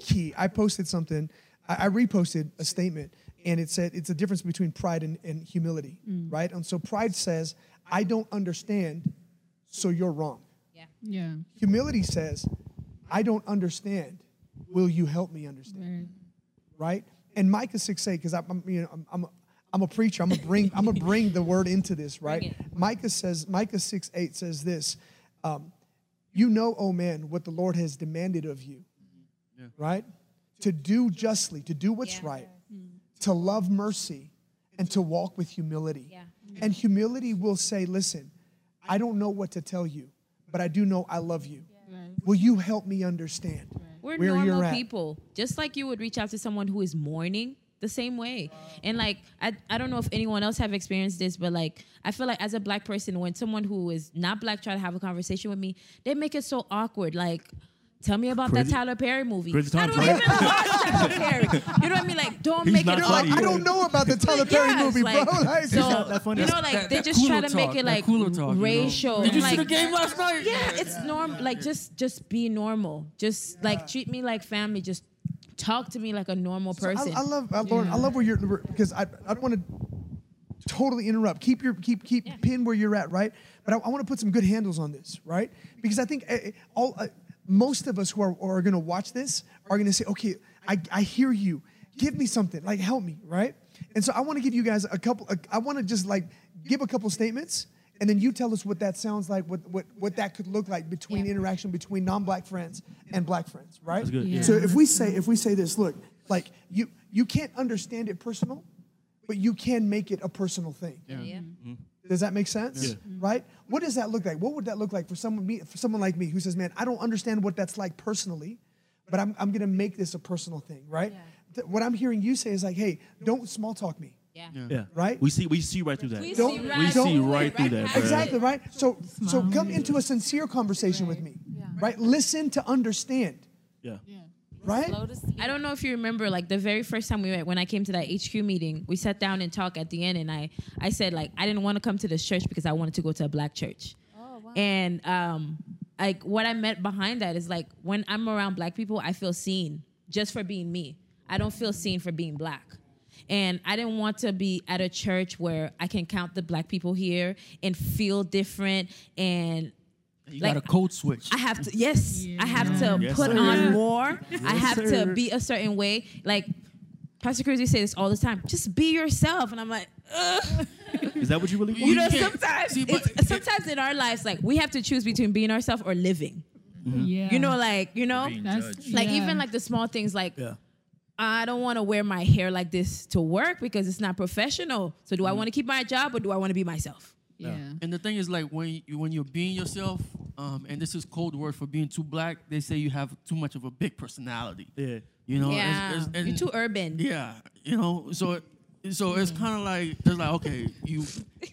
key. I posted something. I, I reposted a statement, and it said it's a difference between pride and, and humility, right? And so pride says, "I don't understand, so you're wrong." Yeah. Yeah. Humility says, "I don't understand. Will you help me understand?" Right. right? And Micah six eight, because I'm, I'm, you know, I'm, I'm, a, I'm a preacher. I'm gonna bring, I'm gonna bring the word into this, right? Micah says, Micah six eight says this, um, you know, oh man, what the Lord has demanded of you, right? To do justly, to do what's right, mm. to love mercy, and to walk with humility. Mm-hmm. And humility will say, listen, I don't know what to tell you, but I do know I love you. Will you help me understand We're where normal you're at? people. Just like you would reach out to someone who is mourning the same way. And like I, I don't know if anyone else have experienced this, but like I feel like as a black person, when someone who is not black try to have a conversation with me, they make it so awkward. Like Tell me about Crazy- that Tyler Perry movie. Crazy I don't Perry. even watch Tyler Perry. You know what I mean? Like, don't He's make not it You're like. I don't know about the Tyler Perry Yes, movie, like, bro. Like, So, not that funny. you know, like That- they that just try cooler to make it like cooler talk, you know. racial. Did you like, see the game last night? Yeah, it's normal. Like just just be normal. Just like treat me like family. Just talk to me like a normal person. I, I love, I, Lauren, I love where you're at, because I, I don't want to totally interrupt. Keep your keep keep pin where you're at, right? But I, I want to put some good handles on this, right? Because I think eh, eh, all uh, most of us who are, are going to watch this are going to say, okay, I, I hear you. Give me something, like help me, right? And so I want to give you guys a couple. I want to just like give a couple statements. And then you tell us what that sounds like, what, what, what that could look like between interaction between non-black friends and black friends, right? That's good, yeah. So if we say if we say this, look, like you you can't understand it personal, but you can make it a personal thing. yeah. Mm-hmm. Mm-hmm. Does that make sense? Yeah. Mm-hmm. Right? What does that look like? What would that look like for someone me for someone like me who says, "Man, I don't understand what that's like personally, but I'm I'm going to make this a personal thing." Right? Th- What I'm hearing you say is like, "Hey, don't small talk me." Yeah. Yeah. Right? We see we see right through that. We Don't- see right, we see don't- right through that. bruh. Exactly, right? So so come into a sincere conversation with me. Right? Listen to understand. Yeah. Right? Slow to see. I don't know if you remember, like the very first time we met, when I came to that HQ meeting, we sat down and talked at the end, and I, I said like I didn't want to come to this church because I wanted to go to a black church. Oh, wow. And um, like what I meant behind that is like when I'm around black people, I feel seen just for being me. I don't feel seen for being black. And I didn't want to be at a church where I can count the black people here and feel different and You Like- got a code switch. I have to yes, I have to Yes, put sir. on more. I have to be a certain way. Like Pastor Cruzy say this all the time. Just be yourself, and I'm like, Ugh. Is that what you really want? you know, sometimes see, but- it's, sometimes in our lives, like we have to choose between being ourselves or living. Mm-hmm. Yeah. You know, like you know, That's- like Yeah. even like the small things, like yeah. I don't want to wear my hair like this to work because it's not professional. So do I mm. want to keep my job or do I want to be myself? Yeah. And the thing is, like when you, when you're being yourself, um, and this is code word for being too black. They say you have too much of a big personality. Yeah. You know, it's- yeah, it's- and- you're too urban. Yeah, you know, so so it's kind of like it's like okay, you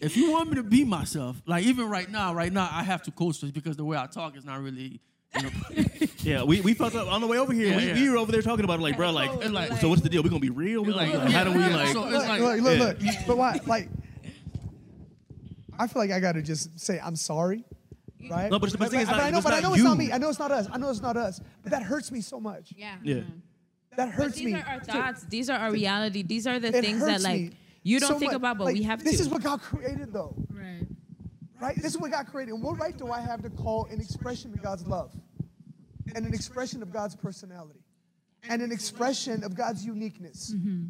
if you want me to be myself, like even right now, right now I have to coach this because the way I talk is not really. You know, Yeah, we, we felt up on the way over here. Yeah, we, yeah. we were over there talking about it, like, bro, like, like- so what's the deal? We gonna be real? We like, like, how do we like? So it's Look, like, look, look, yeah. look. But why? Like, I feel like I got to just say I'm sorry, right? No, but the but, thing is but not- I know, it's but I not know it's not me. I know it's not us. I know it's not us. But that hurts me so much. Yeah. yeah, That hurts These me. These are our thoughts. These are our reality. These are the It things that like you don't so think much. about, but Like, we have This to. This is what God created, though, Right. right? This is what God created. And what right do I have to call an expression of God's love, and an expression of God's personality, and an expression of God's uniqueness? Mm-hmm.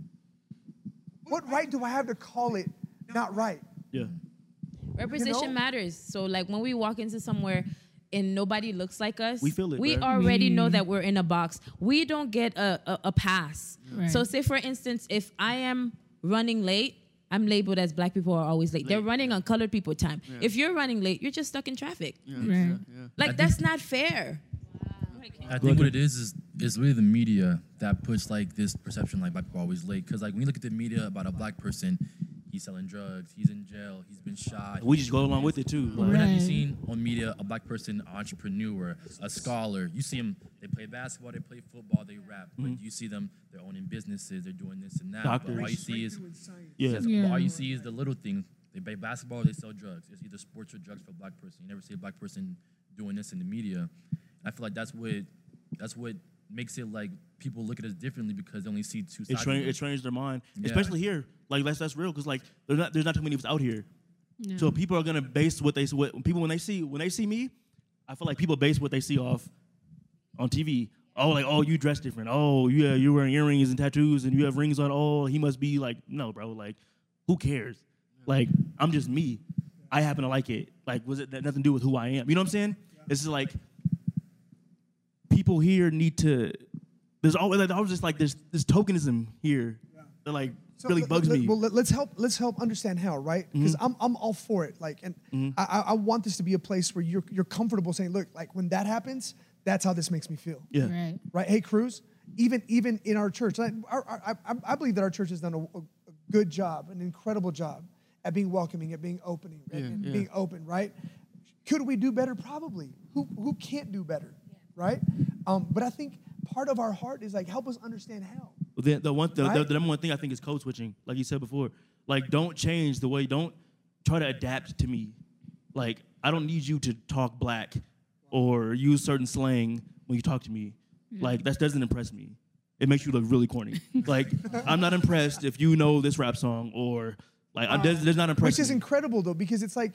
What right do I have to call it not right? yeah. Representation you know? matters. So like when we walk into somewhere and nobody looks like us, We feel it, We bruh. already know that we're in a box. We don't get a, a, a pass. Right. So say for instance, if I am running late, I'm labeled as black people are always late. They're running on colored people time. If you're running late, you're just stuck in traffic. Right. Like that's not fair. I think what it is is is really the media that puts like this perception like black people are always late. Because like when you look at the media about a black person, he's selling drugs, he's in jail, he's been shot. We just go along with it too. But Like, when have you seen on media a black person, entrepreneur, a scholar? You see them, they play basketball, they play football, they rap. But mm-hmm. you see them, they're owning businesses, they're doing this and that. But all you see is, yeah, just- Yeah. all you see is the little things. They play basketball, they sell drugs. It's either sports or drugs for a black person. You never see a black person doing this in the media. I feel like that's what that's what makes it like people look at us differently because they only see two it sides. train of it trains their mind, Yeah. especially here. Like that's that's real because like there's not there's not too many of us out here. So people are gonna base what they what people when they see when they see me, I feel like people base what they see off on TV. Oh, like oh you dress different. Oh yeah, you're wearing earrings and tattoos and you have rings on. Oh, he must be like no, bro. Like who cares? Like I'm just me. I happen to like it. Like was it that nothing to do with who I am? You know what I'm saying? It's just like people here need to. There's always like I was just like there's this tokenism here. They're like really bugs let- me. Well, let, us help. Let's help understand how, right? Because mm-hmm. I'm, I'm all for it. Like, and mm-hmm. I, I- I want this to be a place where you're you're comfortable saying, look, like when that happens, that's how this makes me feel. yeah. Right. Right. Hey, Cruz. Even even in our church, like, our, our, I, I believe that our church has done a, a good job, an incredible job at being welcoming, at being opening, at- Yeah, and yeah. being open. Right. Could we do better? Probably. Who who can't do better? Right. Um, but I think part of our heart is like help us understand how. But the, the one the, the, Right? the number one thing I think is code switching, like you said before. Like don't change the way. Don't try to adapt to me. Like I don't need you to talk black or use certain slang when you talk to me. Like that doesn't impress me. It makes you look really corny. like I'm not impressed if you know this rap song or like I'm does, does not impress Which is me. incredible though, because it's like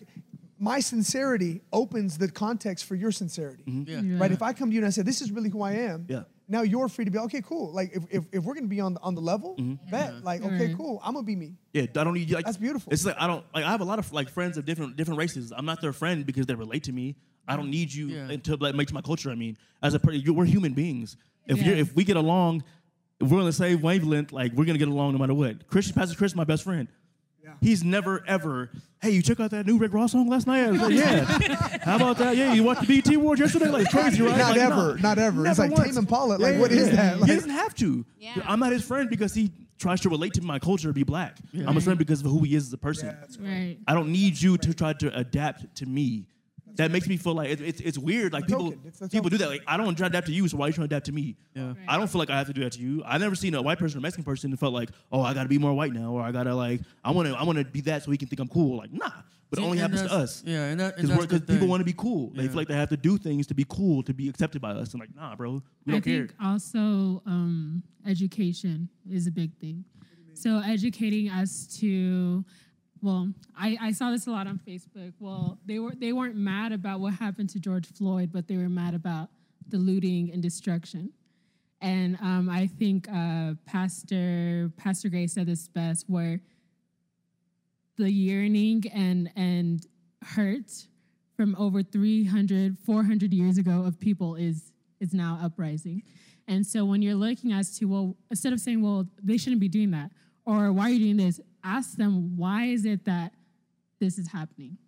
my sincerity opens the context for your sincerity. Mm-hmm. Yeah. Right? If I come to you and I say, This is really who I am, Yeah. now you're free to be okay, cool. Like if, if, if we're gonna be on the on the level, Mm-hmm. bet. Like, mm-hmm. okay, mm-hmm. cool, I'm gonna be me. Yeah, I don't need like That's beautiful. It's like I don't like I have a lot of like friends of different different races. I'm not their friend because they relate to me. I don't need you Yeah. to like make my culture. I mean, as a person, you we're human beings. If you're if we get along, if we're on the same wavelength, like we're gonna get along no matter what. Christian Pastor Chris, my best friend. He's never ever. Hey, you check out that new Rick Ross song last night? I was like, yeah. How about that? Yeah, you watched the BT Awards yesterday? Like crazy, right? Not Like, ever, nah. not ever. It's like once. Tame Impala. Like, Yeah, what yeah, is that? Like, he doesn't have to. Yeah. I'm not his friend because he tries to relate to my culture, be black. I'm his friend because of who he is as a person. Right. I don't need you to try to adapt to me. That makes me feel like it, it's it's weird. Like people token. It's people do that. Like I don't try to adapt to you, so why are you trying to adapt to me? Yeah. I don't feel like I have to do that to you. I've never seen a white person or Mexican person that felt like, oh, I got to be more white now, or I gotta like, I want to I want to be that so he can think I'm cool. Like nah, but it only and happens to us. Yeah, and, that, that's Because people want to be cool. They feel like they have to do things to be cool, to be accepted by us. And like, nah, bro, we I don't care. think also um, education is a big thing. So educating us to, well, I, I saw this a lot on Facebook. Well, they were they weren't mad about what happened to George Floyd, but they were mad about the looting and destruction. And um, I think uh, Pastor Pastor Gray said this best, where the yearning and and hurt from over 300 400 years ago of people is is now uprising and so when you're looking as to well instead of saying well they shouldn't be doing that or why are you doing this ask them why is it that this is happening?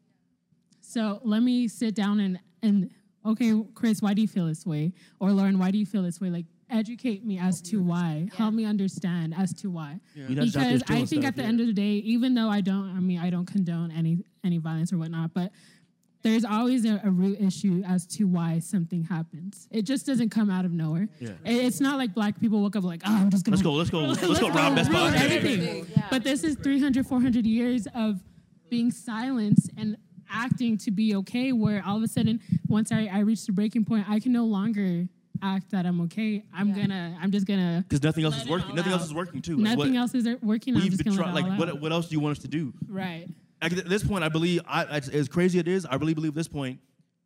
So let me sit down and and okay chris why do you feel this way? Or lauren why do you feel this way? Like educate me as to why. help me understand as to why. You know, stop because I think stuff, at the yeah. end of the day, even though I don't, I mean, I don't condone any any violence or whatnot, but there's always a, a root issue as to why something happens. It just doesn't come out of nowhere. Yeah. It- it's not like black people woke up like, oh, I'm just gonna Let's go, let's go, let's go rob Best Buy. ruin Yeah. everything. But this is 300, 400 years of being silenced and acting to be okay. Where all of a sudden, once I, I reach the breaking point, I can no longer act that I'm okay. I'm gonna, I'm just gonna. Because nothing else is working. all Nothing else is working too. Like, Nothing what- else is working. I'm We've just been gonna trying. Like, what, out. what else do you want us to do? Right. Like, at this point, I believe, I, as, crazy as it is, I really believe at this point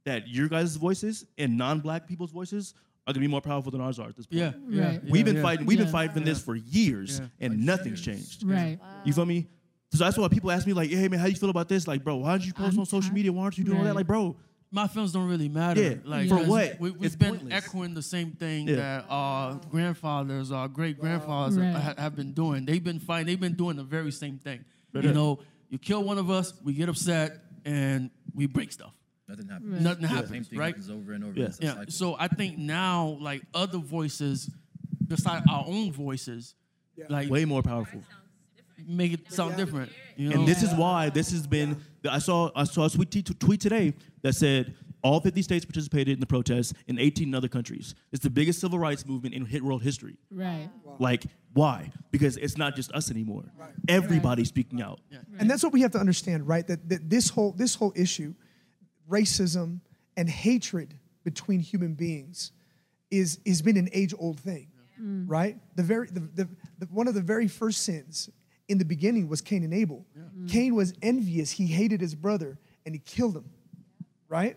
that your guys' voices and non-black people's voices are gonna be more powerful than ours are at this point. Yeah, yeah, Right. yeah, we've been yeah. fighting. We've been Yeah. fighting this for years, Yeah. and nothing's changed. Right. You feel me? So that's why people ask me like, "Hey man, how do you feel about this?" Like, bro, why don't you post I'm on social tired. media? Why aren't you doing all that? Like, bro, my films don't really matter. Yeah, like for 'cause what? We, we've It's been pointless. echoing the same thing Yeah. that our grandfathers, our great grandfathers Right. ha- have been doing. They've been fighting. They've been doing the very same thing. Right. You know, you kill one of us, we get upset, and we break stuff. Nothing happens. Right. Nothing Same happens, thing right? happens over and over. Yeah. Yeah. cycle. So I think now, like other voices, besides our own voices, like way more powerful. make it sound different. You know? And this is why this has been. I saw I saw a tweet, tweet today that said all 50 states participated in the protests in 18 other countries. It's the biggest civil rights movement in hit world history. Right. Like why? Because it's not just us anymore. Right. Everybody's speaking out. Yeah. And that's what we have to understand, right? That, that this whole this whole issue, racism and hatred between human beings, is has been an age old thing, mm. right? The very the, the, the one of the very first sins in the beginning was Cain and Abel. Yeah. Cain was envious; he hated his brother and he killed him, right?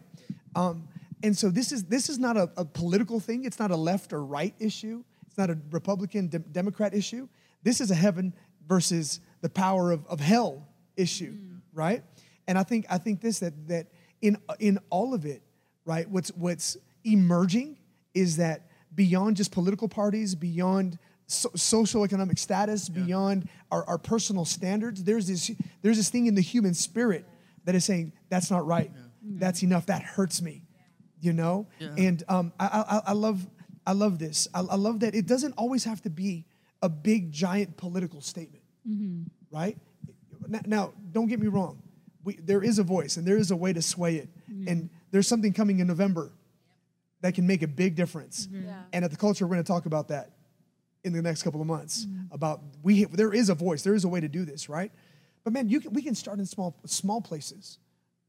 Um, and so this is this is not a, a political thing. It's not a left or right issue. It's not a Republican de- Democrat issue. This is a heaven versus the power of, of hell issue, right? And I think I think this that that in in all of it, right? What's what's emerging is that beyond just political parties, beyond so, social economic status, beyond our, our personal standards. There's this there's this thing in the human spirit that is saying that's not right. That's enough. That hurts me. You know. And um, I, I I love I love this. I, I love that it doesn't always have to be a big giant political statement, mm-hmm. right? Now, now, don't get me wrong. We, there is a voice and there is a way to sway it. Mm-hmm. And there's something coming in November that can make a big difference. Mm-hmm. And at the culture, we're going to talk about that in the next couple of months. About we there is a voice, there is a way to do this, right? But man, you can, we can start in small small places,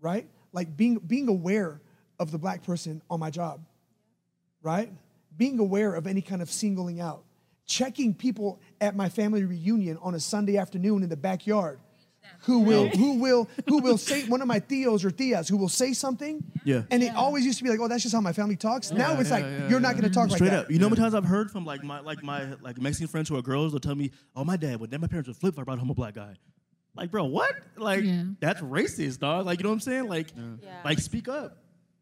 right? Like being being aware of the black person on my job, right? Being aware of any kind of singling out, checking people at my family reunion on a Sunday afternoon in the backyard. Who will who will who will say one of my theos or tias who will say something? Yeah. And it always used to be like, oh, that's just how my family talks. now it's yeah, like yeah, you're not going to talk Straight like that. up. You know how many times I've heard from like my like my like Mexican friends who are girls, they'll tell me, "Oh, my dad would then my parents would flip if I brought home a black guy." Like, bro, what? Like, Yeah. that's racist, dog. Like, you know what I'm saying? Like, Yeah. like speak up.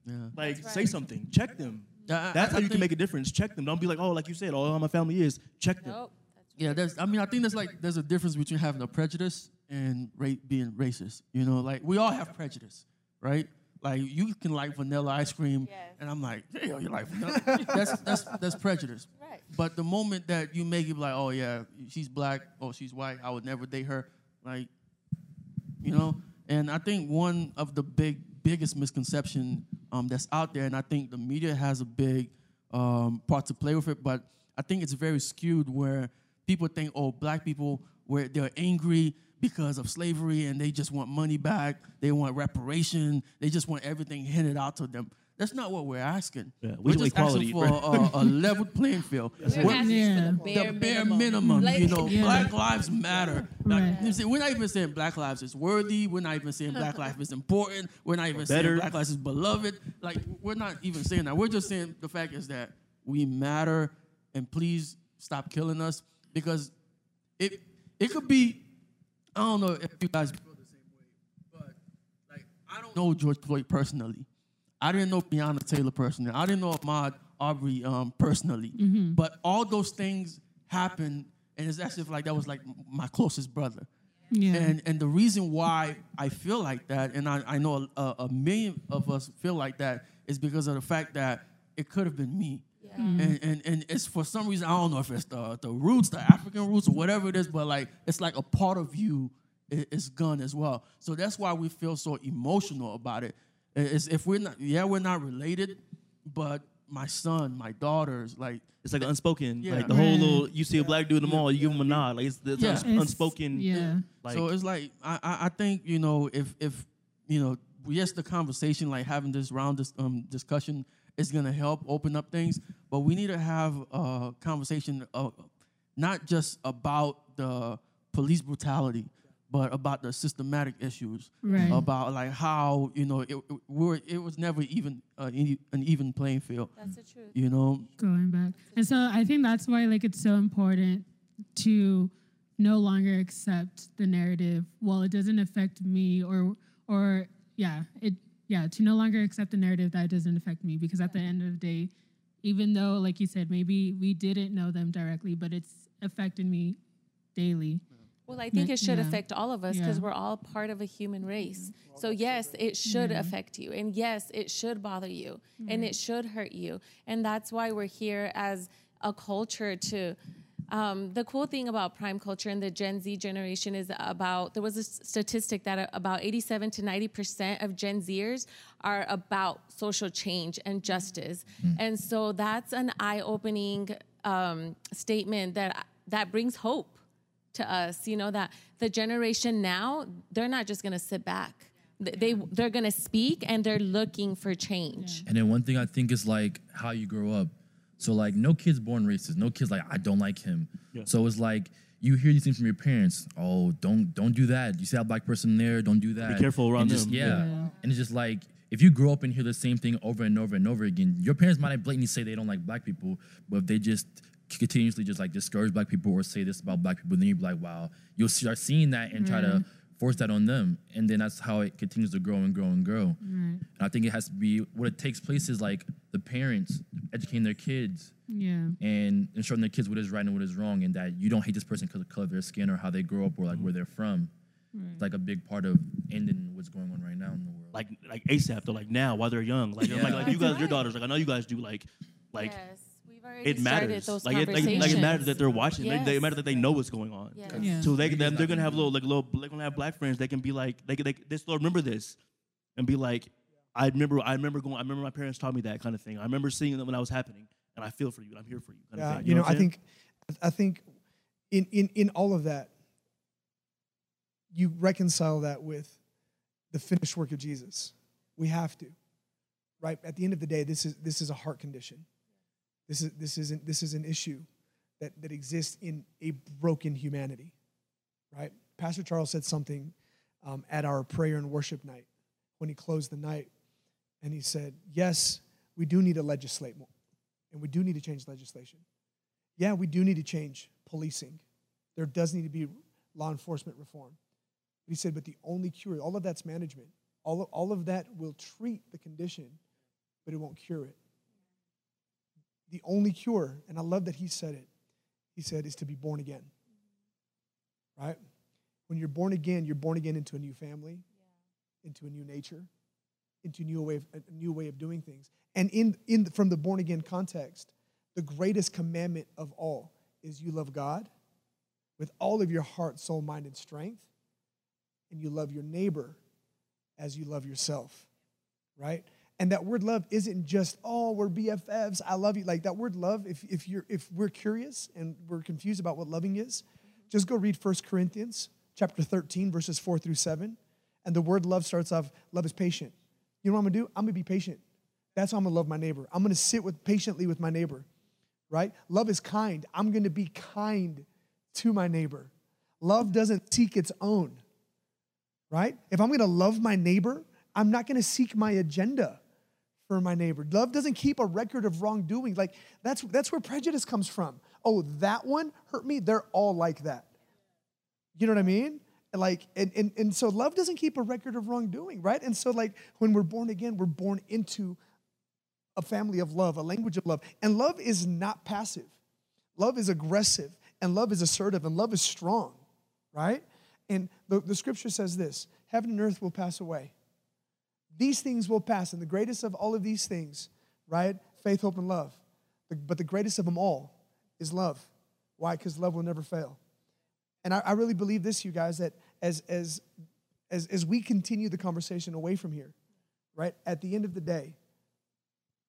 Yeah. Like, say something. Check them. I- That's I how you can make a difference. Check them. Don't be like, oh, like you said, all my family is. Check them. Yeah, there's. I mean, I think there's like there's a difference between having a prejudice and ra- being racist. You know, like we all have prejudice, right? Like you can like vanilla ice cream, Yes. and I'm like, damn, you like vanilla. that's that's that's prejudice. Right. But the moment that you make it like, oh yeah, she's black, oh she's white, I would never date her, like, you know. And I think one of the big biggest misconception um, that's out there, and I think the media has a big um, part to play with it, but I think it's very skewed where people think, oh, black people, where they're angry because of slavery and they just want money back, they want reparation, they just want everything handed out to them. That's not what we're asking. Yeah, we we're want just asking equality, for a, a level playing field. We're We're- asking Yeah. for the bare, the bare minimum. minimum. Like- you know, Yeah. Black Lives Matter. Like, Right. you see, we're not even saying Black Lives is worthy. We're not even saying Black Lives is important. We're not even Better. saying Black Lives is beloved. Like, we're not even saying that. We're just saying the fact is that we matter, and please stop killing us because it it could be. I don't know if you guys feel the same way, but like I don't know George Floyd personally. I didn't know Breonna Taylor personally. I didn't know Ahmaud Arbery um, personally. But all those things happened, and it's as if like that was like my closest brother. Yeah. And and the reason why I feel like that, and I, I know a, a million of us feel like that, is because of the fact that it could have been me. And, and and it's for some reason I don't know if it's the the roots, the African roots, or whatever it is, but like it's like a part of you i- is gone as well. So that's why we feel so emotional about it. I- It's if we're not, yeah, we're not related, but my son, my daughters, like It's like unspoken. Yeah. Like the whole little, you see a black dude in the mall, you give him a nod. Like it's, it's Yeah. uns- It's- unspoken. Yeah. Like, so it's like I, I I think you know if if you know yes the conversation like having this round this um discussion is gonna help open up things, but we need to have a conversation uh, not just about the police brutality, but about the systematic issues, Right. about like how you know it, it we're it was never even uh, any- an even playing field, That's the truth. you know. going back. And so I think that's why like it's so important to no longer accept the narrative. Well, it doesn't affect me or or yeah, it yeah, to no longer accept the narrative that it doesn't affect me because at the end of the day, even though like you said, maybe we didn't know them directly, but it's affected me daily. Well, I think it should yeah. affect all of us because Yeah. we're all part of a human race. So, yes, it should affect you. And yes, it should bother you. And it should hurt you. And that's why we're here as a culture to. Um, the cool thing about prime culture and the Gen Z generation is about there was a statistic that about 87 to 90 percent of Gen Zers are about social change and justice, and so that's an eye-opening um, statement that that brings hope to us you know that the generation now they're not just going to sit back Th- they they're going to speak and they're looking for change And then one thing I think is like how you grow up. So like no kid's born racist. No kid's like I don't like him. So it's like you hear these things from your parents. Oh, don't don't do that. You see that black person there? Don't do that. Be careful around and just, them. Yeah. Yeah. And it's just like if you grow up and hear the same thing over and over and over again, your parents might not blatantly say they don't like black people, but if they just continuously just like discourage black people or say this about black people, then you'd be like, wow, you'll start seeing that and try to mm. force that on them, and then that's how it continues to grow and grow and grow. And I think it has to be what it takes place is like the parents educating their kids Yeah. and and showing their kids what is right and what is wrong, and that you don't hate this person because of color of their skin or how they grow up or like where they're from. It's like a big part of ending what's going on right now in the world. Like like ASAP, though, like now while they're young. Like like, like you guys, your daughters. Like I know you guys do. Like like yes, we've already it started matters. those Like it, like, like it matters that they're watching. They, they Yes. matter that they know what's going on. Yes. Yeah. So they them, they're gonna have little like little they're gonna have black friends. They can be like they can they, they still remember this, and be like, I remember I remember going I remember my parents taught me that kind of thing. I remember seeing them when I was happening, and I feel for you. and I'm here for you. Kind Yeah, of thing. you know, what I think, I think, in in in all of that, you reconcile that with the finished work of Jesus. We have to, right? At the end of the day, this is this is a heart condition. This is this isn't this is an issue that that exists in a broken humanity, right? Pastor Charles said something um, at our prayer and worship night when he closed the night, and he said, "Yes, we do need to legislate more, and we do need to change legislation. Yeah, we do need to change policing. There does need to be law enforcement reform." But he said, "But the only cure, all of that's management. All of, all of that will treat the condition, but it won't cure it. The only cure, and I love that he said it. He said, is to be born again. Right? When you're born again, you're born again into a new family, into a new nature, into a new way of, a new way of doing things. And in, in from the born again context, the greatest commandment of all is you love God with all of your heart, soul, mind, and strength, and you love your neighbor as you love yourself, right? And that word love isn't just, oh, we're BFFs, I love you. Like that word love, if, if you're if we're curious and we're confused about what loving is, just go read 1 Corinthians chapter 13, verses 4 through 7. And the word love starts off, love is patient. You know what I'm gonna do? I'm gonna be patient. That's how I'm gonna love my neighbor. I'm gonna sit with patiently with my neighbor, right? Love is kind. I'm gonna be kind to my neighbor. Love doesn't seek its own right? If I'm gonna love my neighbor, I'm not gonna seek my agenda for my neighbor. Love doesn't keep a record of wrongdoing. Like that's that's where prejudice comes from. Oh, that one hurt me. They're all like that. You know what I mean? Like, and, and, and so love doesn't keep a record of wrongdoing, right? And so, like, when we're born again, we're born into a family of love, a language of love. And love is not passive. Love is aggressive, and love is assertive, and love is strong, right? And the, the scripture says this heaven and earth will pass away. These things will pass. And the greatest of all of these things, right? Faith, hope, and love. But the greatest of them all is love. Why? Because love will never fail. And I, I really believe this, you guys, that as, as, as, as we continue the conversation away from here, right? At the end of the day,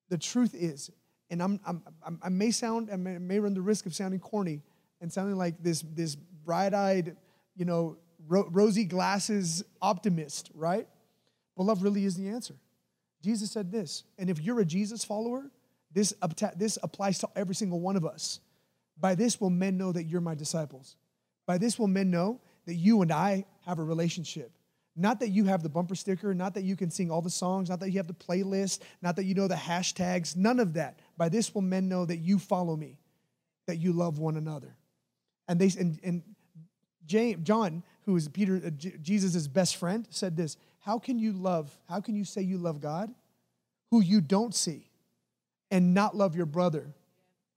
the truth is, and I'm, I'm, I'm, I may sound, I may, may run the risk of sounding corny and sounding like this, this bright-eyed, you know, ro- rosy glasses optimist, right? But love really is the answer. Jesus said this, and if you're a Jesus follower, this, this applies to every single one of us. By this will men know that you're my disciples. By this will men know that you and I have a relationship. Not that you have the bumper sticker, not that you can sing all the songs, not that you have the playlist, not that you know the hashtags, none of that. By this will men know that you follow me, that you love one another. And they and, and James, John, who is Peter, uh, J- Jesus' best friend, said this How can you love, how can you say you love God who you don't see and not love your brother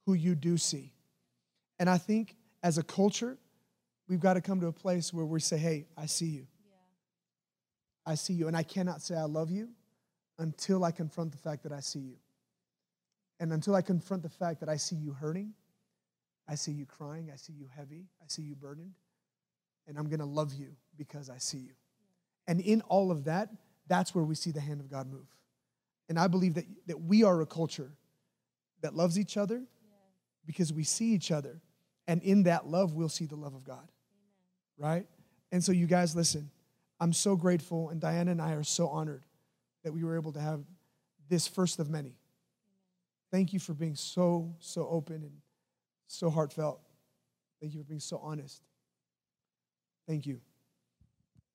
who you do see? And I think as a culture, we've got to come to a place where we say, Hey, I see you. I see you. And I cannot say I love you until I confront the fact that I see you. And until I confront the fact that I see you hurting, I see you crying, I see you heavy, I see you burdened, and I'm gonna love you because I see you. And in all of that, that's where we see the hand of God move. And I believe that, that we are a culture that loves each other because we see each other. And in that love, we'll see the love of God. Right? And so, you guys, listen, I'm so grateful, and Diana and I are so honored that we were able to have this first of many. Thank you for being so, so open and so heartfelt. Thank you for being so honest. Thank you.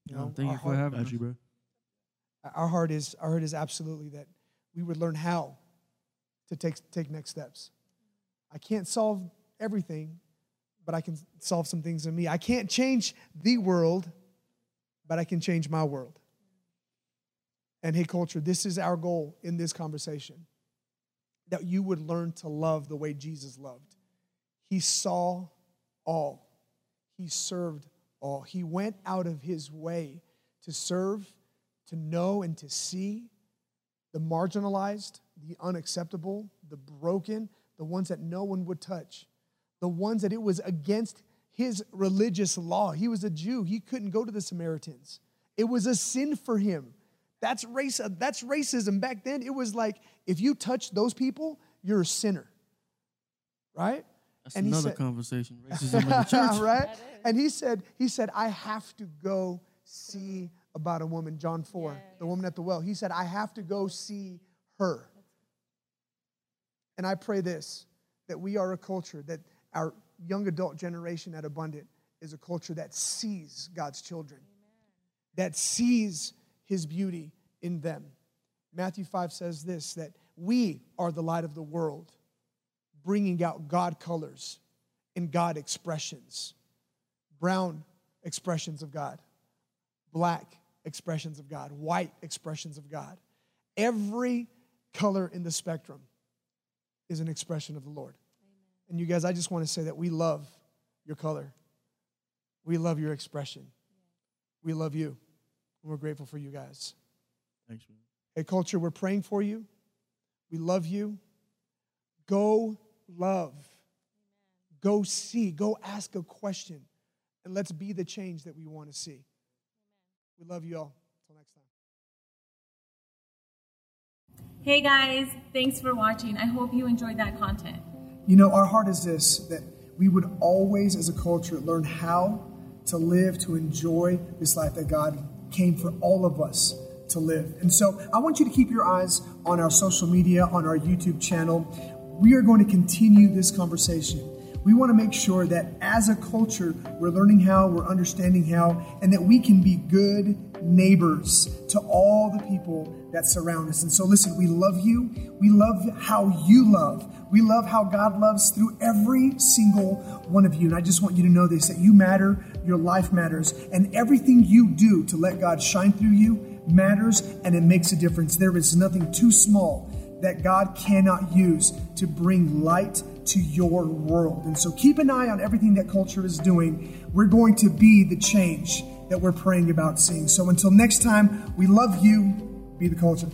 You know, thank you for heart- having Got us. you, bro. our heart is our heart is absolutely that we would learn how to take take next steps. I can't solve everything, but I can solve some things in me. I can't change the world, but I can change my world. And hey, culture, this is our goal in this conversation that you would learn to love the way Jesus loved. He saw all, He served all. He went out of His way to serve, to know, and to see the marginalized, the unacceptable, the broken, the ones that no one would touch, the ones that it was against his religious law. He was a Jew, he couldn't go to the Samaritans. It was a sin for him. That's race that's racism. Back then it was like if you touch those people, you're a sinner. Right? That's And he another said- conversation. Racism in the church. right? And he said, he said, I have to go see about a woman, John 4, the woman at the well. He said, I have to go see her. And I pray this that we are a culture, that our young adult generation at Abundant is a culture that sees God's children, that sees his beauty in them. Matthew 5 says this that we are the light of the world, bringing out God colors and God expressions brown expressions of God, black expressions of God, white expressions of God. Every color in the spectrum is an expression of the Lord. And you guys, I just want to say that we love your color. We love your expression. We love you. And we're grateful for you guys. Thanks, man. Hey, culture, we're praying for you. We love you. Go love. Go see. Go ask a question. And let's be the change that we want to see. We love you all. Until next time. Hey guys, thanks for watching. I hope you enjoyed that content. You know, our heart is this that we would always, as a culture, learn how to live, to enjoy this life that God came for all of us to live. And so I want you to keep your eyes on our social media, on our YouTube channel. We are going to continue this conversation. We want to make sure that as a culture, we're learning how, we're understanding how, and that we can be good neighbors to all the people that surround us. And so, listen, we love you. We love how you love. We love how God loves through every single one of you. And I just want you to know this that you matter, your life matters, and everything you do to let God shine through you matters and it makes a difference. There is nothing too small that God cannot use to bring light to your world. And so keep an eye on everything that culture is doing. We're going to be the change that we're praying about seeing. So until next time, we love you. Be the culture.